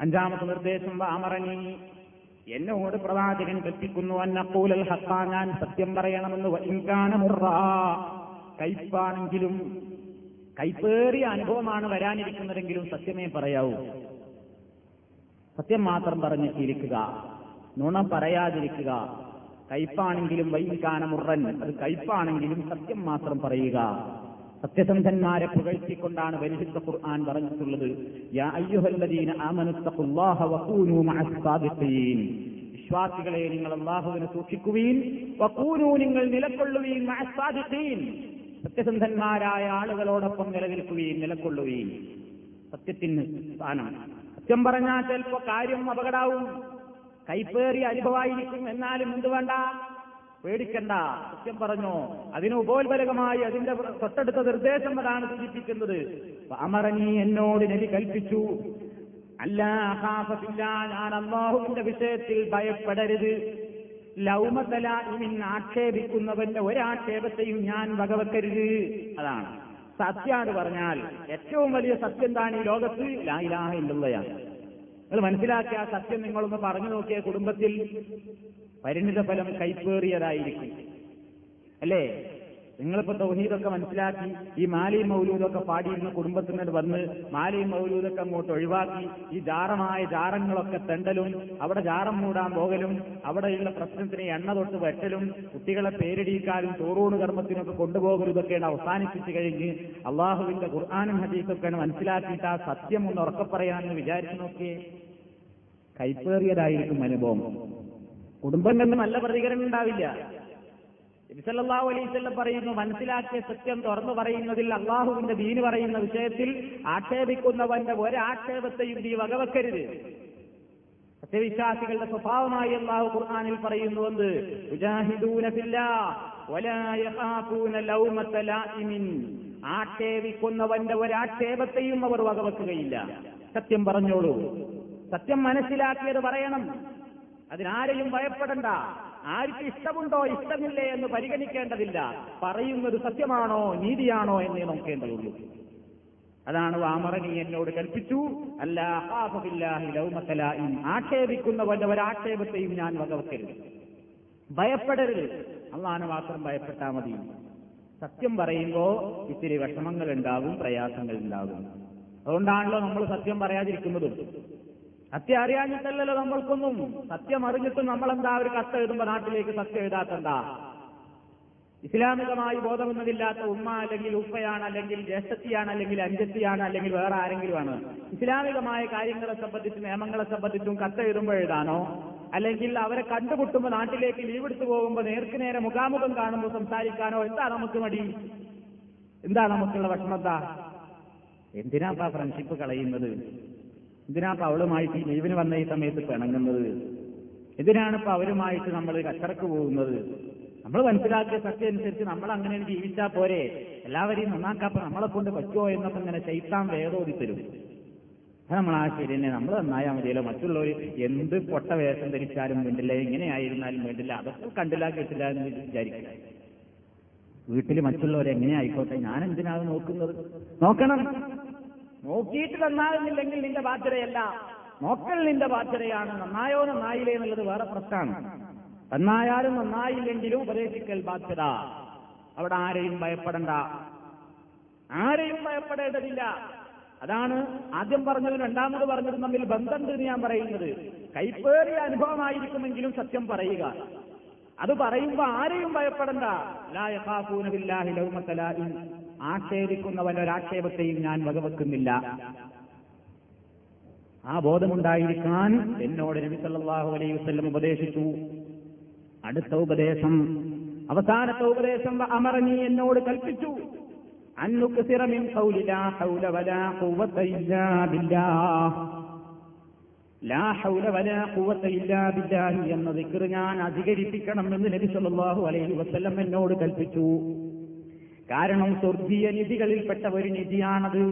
അഞ്ചാമത്തെ നിർദ്ദേശം വാമറങ്ങി എന്നോട് പ്രവാചകൻ കൽപ്പിക്കുന്നു അന്നക്കൂലൽ ഹത്താ ഞാൻ സത്യം പറയണമെന്ന്. ഇൻകാന മുറ കയ്പാണെങ്കിലും കൈപ്പേറിയ അനുഭവമാണ് വരാനിരിക്കുന്നതെങ്കിലും സത്യമേ പറയാവൂ. സത്യം മാത്രം പറഞ്ഞ് ശീലിക്കുക നുണ പറയാതിരിക്കുക കയ്പാണെങ്കിലും വൈകാന മുറൻ. അത് കയ്പാണെങ്കിലും സത്യം മാത്രം പറയുക. സത്യസന്ധന്മാരെ പുകഴ്ത്തിക്കൊണ്ടാണ് പരിശുദ്ധ ഖുർആൻ പറഞ്ഞിട്ടുള്ളത്. യാ വിശ്വാസികളെ നിങ്ങൾ അള്ളാഹുവിനെ സൂക്ഷിക്കുവീൻ. വകൂനൂ നിങ്ങൾ നിലക്കൊള്ളുവീൻ ആസ്വാദിക്കുകയും സത്യസന്ധന്മാരായ ആളുകളോടൊപ്പം നിലനിൽക്കുകയും നിലക്കൊള്ളുകയും സത്യത്തിന് സ്ഥാനം. സത്യം പറഞ്ഞാൽ ചിലപ്പോ കാര്യം അപകടാവും. കൈപ്പേറിയ അനുഭവമായിരിക്കും. എന്നാലും എന്ത് വേണ്ട? പേടിക്കണ്ട. സത്യം പറഞ്ഞു. അതിന് ഉപോത്ബലകമായി അതിന്റെ തൊട്ടടുത്ത നിർദ്ദേശം അതാണ് സൂചിപ്പിക്കുന്നത്. അമറനി എന്നോട് നബി കൽപ്പിച്ചു. അല്ല അഹാഫത്തില്ല ഞാൻ അള്ളാഹുവിന്റെ വിഷയത്തിൽ ഭയപ്പെടരുത്. ലൗമതല ഇനി ആക്ഷേപിക്കുന്നവന്റെ ഒരാക്ഷേപത്തെയും ഞാൻ വകവെക്കരുത്. അതാണ് സത്യാണ് പറഞ്ഞാൽ ഏറ്റവും വലിയ സത്യം താണ് ഈ ലോകത്ത്? ലായിലാഹ ഇല്ലുള്ളയാണ് നിങ്ങൾ മനസ്സിലാക്കിയ ആ സത്യം നിങ്ങളൊന്ന് പറഞ്ഞു നോക്കിയ കുടുംബത്തിൽ പരിണിത ഫലം കൈപ്പേറിയതായിരിക്കും. അല്ലേ? നിങ്ങളിപ്പോ തൗഹീദൊക്കെ മനസ്സിലാക്കി ഈ മാലിയും മൗലൂദൊക്കെ പാടിയിരുന്ന കുടുംബത്തിൽ വന്ന് മാലിയും മൗലൂദൊക്കെ അങ്ങോട്ട് ഒഴിവാക്കി ഈ ജാറമായ ജാറങ്ങളൊക്കെ തെണ്ടലും അവിടെ ജാറം മൂടാൻ പോകലും അവിടെയുള്ള പ്രശ്നത്തിന് എണ്ണ തൊട്ട് വെട്ടലും കുട്ടികളെ പേരിടിക്കാനും ചോറൂണ് കർമ്മത്തിനൊക്കെ കൊണ്ടുപോകലും ഇതൊക്കെയാണ് അവസാനിപ്പിച്ചു കഴിഞ്ഞ് അള്ളാഹുവിന്റെ ഖുർആാനും ഹദീസൊക്കെയാണ് മനസ്സിലാക്കിയിട്ട് ആ സത്യം ഒന്ന് ഉറക്കപ്പറയാമെന്ന് വിചാരിച്ചു നോക്കിയേ. കൈപ്പേറിയതായിരിക്കും അനുഭവം. കുടുംബം കുടുംബങ്ങളിൽ നല്ല പ്രതികരണം ഉണ്ടാവില്ല. നബിസല്ലാഹു അലൈസ് പറയുന്നു മനസ്സിലാക്കിയ സത്യം തുറന്നു പറയുന്നതിൽ അള്ളാഹുവിന്റെ ദീന് പറയുന്ന വിഷയത്തിൽ ആക്ഷേപിക്കുന്നവന്റെ ഒരാക്ഷേപത്തെയും നീ വകവെക്കരുത്. സത്യവിശ്വാസികളുടെ സ്വഭാവമായി അള്ളാഹു ഖുർആാനിൽ പറയുന്നുവെന്ന് ആക്ഷേപിക്കുന്നവന്റെ ഒരാക്ഷേപത്തെയും അവർ വകവെക്കുകയില്ല. സത്യം പറഞ്ഞോളൂ. സത്യം മനസ്സിലാക്കിയത് പറയണം. അതിനാരെയും ഭയപ്പെടണ്ട. ആർക്ക് ഇഷ്ടമുണ്ടോ ഇഷ്ടമില്ലേ എന്ന് പരിഗണിക്കേണ്ടതില്ല. പറയുന്നത് സത്യമാണോ നീതിയാണോ എന്നേ നോക്കേണ്ടതുള്ളൂ. അതാണ് വാമറനി എന്നോട് കൽപ്പിച്ചു. അല്ല ആക്ഷേപിക്കുന്നവന്റെ ഒരാക്ഷേപത്തെയും ഞാൻ വകവെക്കരുത്. ഭയപ്പെടരുത്. അള്ളഹാന് മാത്രം ഭയപ്പെട്ടാൽ മതി. സത്യം പറയുമ്പോ ഇത്തിരി വിഷമങ്ങൾ ഉണ്ടാകും പ്രയാസങ്ങൾ ഉണ്ടാകും അതുകൊണ്ടാണല്ലോ നമ്മൾ സത്യം പറയാതിരിക്കുന്നതും. സത്യം അറിയാഞ്ഞിട്ടല്ലല്ലോ നമ്മൾക്കൊന്നും. സത്യം അറിഞ്ഞിട്ടും നമ്മളെന്താ ഒരു കത്ത് എഴുതുമ്പോ നാട്ടിലേക്ക് സത്യം എഴുതാത്തെന്താ? ഇസ്ലാമികമായി ബോധമൊന്നുമില്ലാത്ത ഉമ്മ അല്ലെങ്കിൽ ഉപ്പയാണ് അല്ലെങ്കിൽ ജ്യേഷ്ഠത്തിയാണ് അല്ലെങ്കിൽ അഞ്ചത്തിയാണ് അല്ലെങ്കിൽ വേറെ ആരെങ്കിലും ആണ് ഇസ്ലാമികമായ കാര്യങ്ങളെ സംബന്ധിച്ച് നിയമങ്ങളെ സംബന്ധിച്ചും കത്ത് എഴുതുമ്പോൾ എഴുതാനോ? അല്ലെങ്കിൽ അവരെ കണ്ടുമുട്ടുമ്പോൾ നാട്ടിലേക്ക് ലീവ് എടുത്തു പോകുമ്പോൾ നേർക്ക് നേരെ മുഖാമുഖം കാണുമ്പോൾ സംസാരിക്കാനോ? എന്താ നമുക്ക് മടി? എന്താ നമുക്കുള്ള വിഷമത എന്തിനാപ്പാ ഫ്രണ്ട്ഷിപ്പ് കളയുന്നത്? എന്തിനാപ്പ അവളുമായിട്ട് ഈ ലീവിന് വന്ന ഈ സമയത്ത് പിണങ്ങുന്നത്. എന്തിനാണ് ഇപ്പൊ അവരുമായിട്ട് നമ്മൾ കച്ചറക്ക് പോകുന്നത്. നമ്മൾ മനസ്സിലാക്കിയ സത്യം അനുസരിച്ച് നമ്മൾ അങ്ങനെ ജീവിച്ചാൽ പോരെ. എല്ലാവരെയും നന്നാക്കാപ്പ നമ്മളെ കൊണ്ട് പറ്റുമോ എന്നൊക്കെ ഇങ്ങനെ ശൈത്താൻ വേദോതി തരും. നമ്മൾ ആ ശരി തന്നെ നമ്മൾ നന്നായാൽ മതിയല്ലോ. മറ്റുള്ളവർ എന്ത് പൊട്ട വേഷം ധരിച്ചാലും വേണ്ടില്ല എങ്ങനെയായിരുന്നാലും വേണ്ടില്ല അതൊക്കെ കണ്ടില്ല കേട്ടില്ല എന്ന് വിചാരിക്കുക. വീട്ടിൽ മറ്റുള്ളവർ എങ്ങനെ ആയിക്കോട്ടെ? ഞാൻ എന്തിനാണ് നോക്കുന്നത്? നോക്കണം. നോക്കിയിട്ട് നന്നാകുന്നില്ലെങ്കിൽ നിന്റെ ബാധ്യതയല്ല. നോക്കൽ നിന്റെ ബാധ്യതയാണ്. നന്നായോ നന്നായില്ലേ എന്നുള്ളത് വേറെ പ്രശ്നമാണ്. നന്നായാലും നന്നായില്ലെങ്കിലും ഉപദേശിക്കൽ ബാധ്യത. അവിടെ ആരെയും ഭയപ്പെടണ്ട. ആരെയും ഭയപ്പെടേണ്ടതില്ല. അതാണ് ആദ്യം പറഞ്ഞതും രണ്ടാമത് പറഞ്ഞതും തമ്മിൽ ബന്ധമുണ്ട് ഞാൻ പറയുന്നത്. കൈപ്പേറിയ അനുഭവമായിരിക്കുമെങ്കിലും സത്യം പറയുക. അത് പറയുമ്പോ ആരെയും ഭയപ്പെടണ്ട. ലൗമത്തലാഇൻ ആക്ഷേപിക്കുന്നവൻ ഒരാക്ഷേപത്തെയും ഞാൻ വകവെക്കുന്നില്ല. ആ ബോധമുണ്ടായിരിക്കാൻ എന്നോട് നബി സല്ലല്ലാഹു അലൈഹി വസല്ലം ഉപദേശിച്ചു. അടുത്ത ഉപദേശം അവസാനത്തെ ഉപദേശം അമറനി എന്നോട് കൽപ്പിച്ചു. അന്നുക്ക് മിൻ ഖൗലി ലാ ഹൗല വലാ ഖുവത ഇല്ലാ ബില്ലാഹ്. ലാ ഹൗല വലാ ഖുവത ഇല്ലാ ബില്ലാഹി എന്ന ദിക്ർ ഞാൻ അധികരിപ്പിക്കണം എന്ന് നബി സല്ലല്ലാഹു അലൈഹി വസല്ലം എന്നോട് കൽപ്പിച്ചു. കാരണം സ്വർഗീയ നിധികളിൽപ്പെട്ട ഒരു നിധിയാണത്.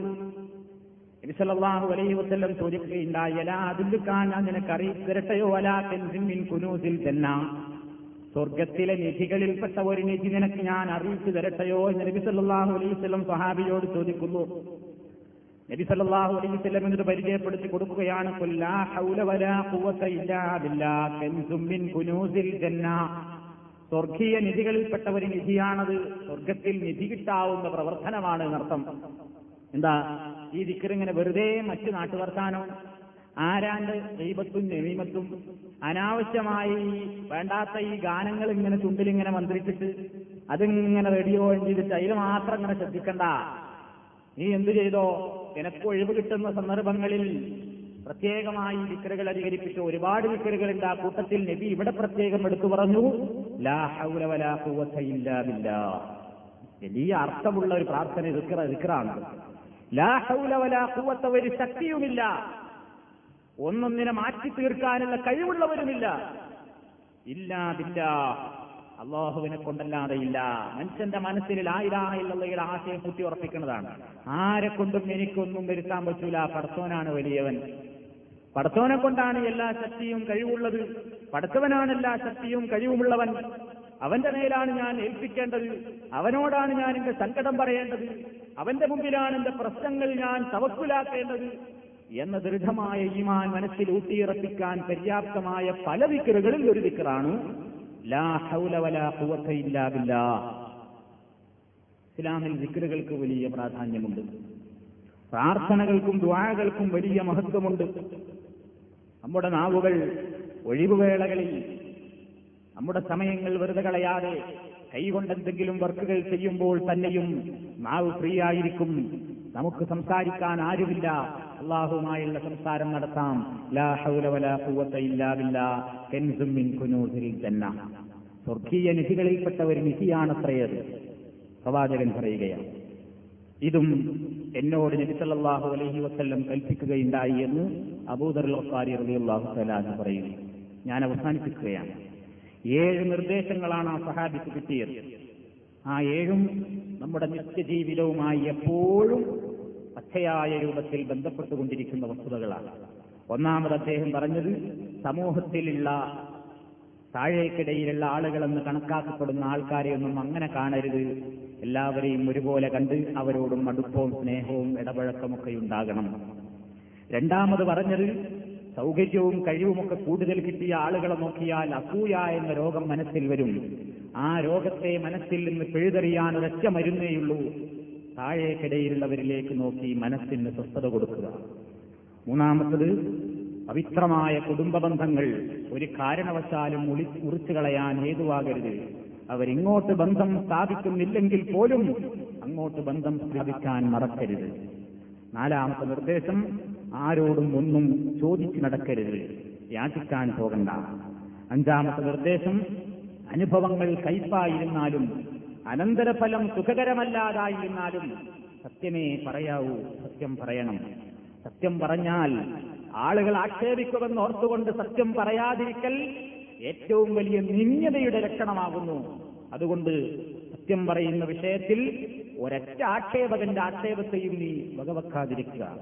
നബി സല്ലല്ലാഹു അലൈഹി വസല്ലം ചോദിക്കുകയുണ്ടായി അലാ അതിലുക്കാൻ നിനക്ക് അറിയിത്തരട്ടെയോ അലാ തെൻസിൻ കുനൂസിൽ തന്നെ സ്വർഗത്തിലെ നിധികളിൽപ്പെട്ട ഒരു നിധി നിനക്ക് ഞാൻ അറിയിച്ചു തരട്ടെയോ? എന്ന് നബി സല്ലല്ലാഹു അലൈഹി വസല്ലം സ്വഹാബിയോട് ചോദിക്കുന്നു. നബി സല്ലല്ലാഹു അലൈഹി വസല്ലം എന്നിട്ട് പരിചയപ്പെടുത്തി കൊടുക്കുകയാണ് സ്വർഗീയ നിധികളിൽപ്പെട്ട ഒരു നിധിയാണത്. സ്വർഗത്തിൽ നിധി കിട്ടാവുന്ന പ്രവർത്തനമാണ് എന്നർത്ഥം എന്താ? ഈ ദിക്കറിങ്ങനെ വെറുതെ മറ്റു നാട്ടുവർത്താനോ ആരാണ്ട് ദൈവത്തും നമീമത്തും അനാവശ്യമായി വേണ്ടാത്ത ഈ ഗാനങ്ങൾ ഇങ്ങനെ ചുണ്ടിലിങ്ങനെ മന്ത്രിച്ചിട്ട് അതിങ്ങനെ റേഡിയോ ചെയ്തിട്ട് അതിൽ മാത്രം ഇങ്ങനെ ശ്രദ്ധിക്കണ്ട. നീ എന്തു ചെയ്തോ? നിനക്ക് ഒഴിവ് കിട്ടുന്ന സന്ദർഭങ്ങളിൽ പ്രത്യേകമായി വിക്കറുകൾ അധികരിപ്പിച്ചു. ഒരുപാട് വിക്കറുകളുണ്ട് ആ കൂട്ടത്തിൽ നബി ഇവിടെ പ്രത്യേകം എടുത്തു പറഞ്ഞു വലിയ അർത്ഥമുള്ള ഒരു പ്രാർത്ഥന വലാ ഖുവത ഒരു ശക്തിയുമില്ല. ഒന്നൊന്നിനെ മാറ്റി തീർക്കാനുള്ള കഴിവുള്ളവരുമില്ല. ഇല്ലാ ബില്ലാ അള്ളാഹുവിനെ കൊണ്ടല്ലാതെ ഇല്ല. മനുഷ്യന്റെ മനസ്സിൽ ആയിരായില്ലുള്ളയുടെ ആശയം കുത്തി ഉറപ്പിക്കുന്നതാണ്. ആരെ കൊണ്ടും എനിക്കൊന്നും വരുത്താൻ പറ്റൂല. പടത്തോനാണ് വലിയവൻ. പടത്തോനെ കൊണ്ടാണ് എല്ലാ ശക്തിയും കഴിവുള്ളത്. പടച്ചവനാണ് എല്ലാ ശക്തിയും കഴിവുമുള്ളവൻ. അവന്റെ മേലാണ് ഞാൻ ഏൽപ്പിക്കേണ്ടത്. അവനോടാണ് ഞാൻ എന്റെ സങ്കടം പറയേണ്ടത്. അവന്റെ മുമ്പിലാണ് എന്റെ പ്രശ്നങ്ങൾ ഞാൻ തവക്കുലാക്കേണ്ടത് എന്ന ദൃഢമായ ഈമാൻ മനസ്സിൽ ഊട്ടിയിറപ്പിക്കാൻ പര്യാപ്തമായ പല വിക്കറുകളിൽ ഒരു വിക്കറാണ് ഇസ്ലാമിൽ വിക്കറുകൾക്ക് വലിയ പ്രാധാന്യമുണ്ട്. പ്രാർത്ഥനകൾക്കും ദ്വാരകൾക്കും വലിയ മഹത്വമുണ്ട്. നമ്മുടെ നാവുകൾ ഒഴിവുവേളകളിൽ നമ്മുടെ സമയങ്ങൾ വെറുതെ കളയാതെ കൈകൊണ്ട് എന്തെങ്കിലും വർക്കുകൾ ചെയ്യുമ്പോൾ തന്നെയും നാവ് ഫ്രീ ആയിരിക്കും നമുക്ക് സംസാരിക്കാൻ ആരുമില്ല. അള്ളാഹുമായുള്ള സംസാരം നടത്താം. ലാ ഹൗല മിൻ ജന്ന. സ്വർഗീയ നിധികളിൽപ്പെട്ട ഒരു നിധിയാണത്രയത് പ്രവാചകൻ പറയുകയാണ്. ഇതും എന്നോട് നബിസല്ലാഹു അലഹി വസ്ല്ലം കൽപ്പിക്കുകയുണ്ടായി എന്ന് അബൂദർ റളിയല്ലാഹു തആല പറയുന്നു. ഞാൻ അവസാനിപ്പിക്കുകയാണ്. ഏഴ് നിർദ്ദേശങ്ങളാണ് ആ സഹാബിക്ക് കിട്ടിയത്. ആ ഏഴും നമ്മുടെ നിത്യജീവിതവുമായി എപ്പോഴും പച്ചയായ രൂപത്തിൽ ബന്ധപ്പെട്ടുകൊണ്ടിരിക്കുന്ന വസ്തുതകളാണ്. ഒന്നാമത് അദ്ദേഹം പറഞ്ഞത് സമൂഹത്തിലുള്ള താഴേക്കിടയിലുള്ള ആളുകളെന്ന് കണക്കാക്കപ്പെടുന്ന ആൾക്കാരെയൊന്നും അങ്ങനെ കാണരുത്. എല്ലാവരെയും ഒരുപോലെ കണ്ട് അവരോടും അടുപ്പവും സ്നേഹവും ഇടപഴക്കമൊക്കെ ഉണ്ടാകണം. രണ്ടാമത് പറഞ്ഞത് സൗകര്യവും കഴിവുമൊക്കെ കൂടുതൽ കിട്ടിയ ആളുകളെ നോക്കിയാൽ അസൂയ എന്ന രോഗം മനസ്സിൽ വരും. ആ രോഗത്തെ മനസ്സിൽ നിന്ന് പിഴുതെറിയാൻ ഒരൊറ്റ മരുന്നേയുള്ളൂ താഴേക്കിടയിലുള്ളവരിലേക്ക് നോക്കി മനസ്സിന് സ്വസ്ഥത കൊടുക്കുക. മൂന്നാമത്തത് പവിത്രമായ കുടുംബ ബന്ധങ്ങൾ ഒരു കാരണവശാലും മുറിച്ചു കളയാൻ ഹേതുവാകരുത് അവരിങ്ങോട്ട് ബന്ധം സ്ഥാപിക്കുന്നില്ലെങ്കിൽ പോലും അങ്ങോട്ട് ബന്ധം സ്ഥാപിക്കാൻ മറക്കരുത്. നാലാമത്തെ നിർദ്ദേശം ആരോടും ഒന്നും ചോദിച്ചു നടക്കരുത്. യാചിക്കാൻ പോകണ്ട. അഞ്ചാമത്തെ നിർദ്ദേശം അനുഭവങ്ങൾ കയ്പായിരുന്നാലും അനന്തരഫലം സുഖകരമല്ലാതായിരുന്നാലും സത്യമേ പറയാവൂ സത്യം പറയണം. സത്യം പറഞ്ഞാൽ ആളുകൾ ആക്ഷേപിക്കുമെന്ന് ഓർത്തുകൊണ്ട് സത്യം പറയാതിരിക്കൽ ഏറ്റവും വലിയ നിന്യതയുടെ ലക്ഷണമാകുന്നു. അതുകൊണ്ട് സത്യം പറയുന്ന വിഷയത്തിൽ ഒരൊറ്റ ആക്ഷേപകന്റെ ആക്ഷേപത്തെയും നീ വകവെക്കാതിരിക്കുക.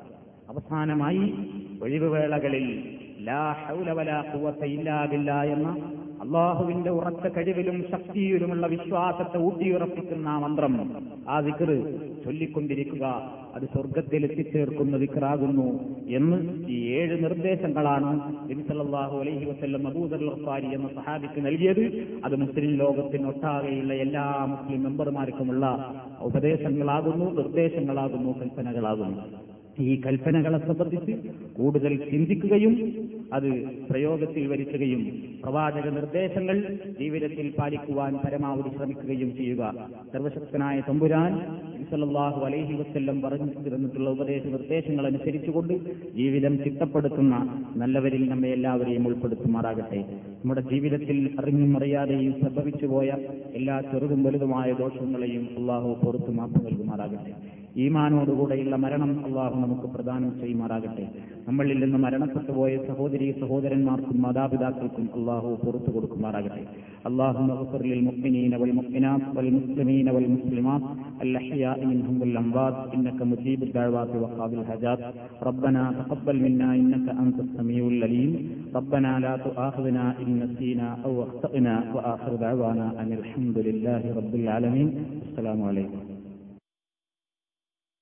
അവസാനമായി ഒഴിവുവേളകളിൽ ലാ ഹൗല വലാ എന്ന അള്ളാഹുവിന്റെ ഉറച്ച കഴിവിലും ശക്തിയിലുമുള്ള വിശ്വാസത്തെ ഊട്ടിയുറപ്പിക്കുന്ന ആ മന്ത്രം ആ വിക്റ് ചൊല്ലിക്കൊണ്ടിരിക്കുക. അത് സ്വർഗത്തിൽ എത്തിച്ചേർക്കുന്ന വിക്റാകുന്നു എന്ന് ഈ ഏഴ് നിർദ്ദേശങ്ങളാണ് നബിസല്ലാഹു അലൈഹി വസ്ല്ലം മബൂദർ റഫാരി എന്ന സഹാബിക്ക് നൽകിയത്. അത് മുസ്ലിം ലോകത്തിനൊട്ടാകെയുള്ള എല്ലാ മുസ്ലിം മെമ്പർമാർക്കുമുള്ള ഉപദേശങ്ങളാകുന്നു നിർദ്ദേശങ്ങളാകുന്നു കൽപ്പനകളാകുന്നു. ഈ കൽപ്പനകളെ സംബന്ധിച്ച് കൂടുതൽ ചിന്തിക്കുകയും അത് പ്രയോഗത്തിൽ വരുത്തുകയും പ്രവാചക നിർദ്ദേശങ്ങൾ ജീവിതത്തിൽ പാലിക്കുവാൻ പരമാവധി ശ്രമിക്കുകയും ചെയ്യുക. സർവശക്തനായ തമ്പുരാൻ സല്ലല്ലാഹു അലൈഹി വസ്ല്ലം പറഞ്ഞു തന്നിട്ടുള്ള ഉപദേശ നിർദ്ദേശങ്ങൾ അനുസരിച്ചുകൊണ്ട് ജീവിതം ചിട്ടപ്പെടുത്തുന്ന നല്ലവരിൽ നമ്മെ എല്ലാവരെയും ഉൾപ്പെടുത്തുമാറാകട്ടെ. നമ്മുടെ ജീവിതത്തിൽ അറിഞ്ഞും അറിയാതെയും സംഭവിച്ചുപോയ എല്ലാ ചെറുതും വലുതുമായ ദോഷങ്ങളെയും അള്ളാഹു പുറത്തു മാപ്പ് നൽകുമാറാകട്ടെ ഈമാനോടുകൂടെയുള്ള മരണം അള്ളാഹു നമുക്ക് പ്രദാനം ചെയ്യുമാറാകട്ടെ നമ്മളിൽ നിന്ന് മരണപ്പെട്ടു പോയ സഹോദരി സഹോദരന്മാർക്കും മാതാപിതാക്കൾക്കും അള്ളാഹു പുറത്തു കൊടുക്കുമാറാകട്ടെ അള്ളാഹു للمؤمنين والمؤمنات والمسلمين والمسلمات الأحياء منهم والأموات إنك مجيب الدعوات وقاضي الحاجات ربنا تقبل منا إنك أنت السميع العليم ربنا لا تؤاخذنا إن نسينا أو أخطأنا وآخر دعوانا أن الحمد لله رب العالمين. السلام عليكم.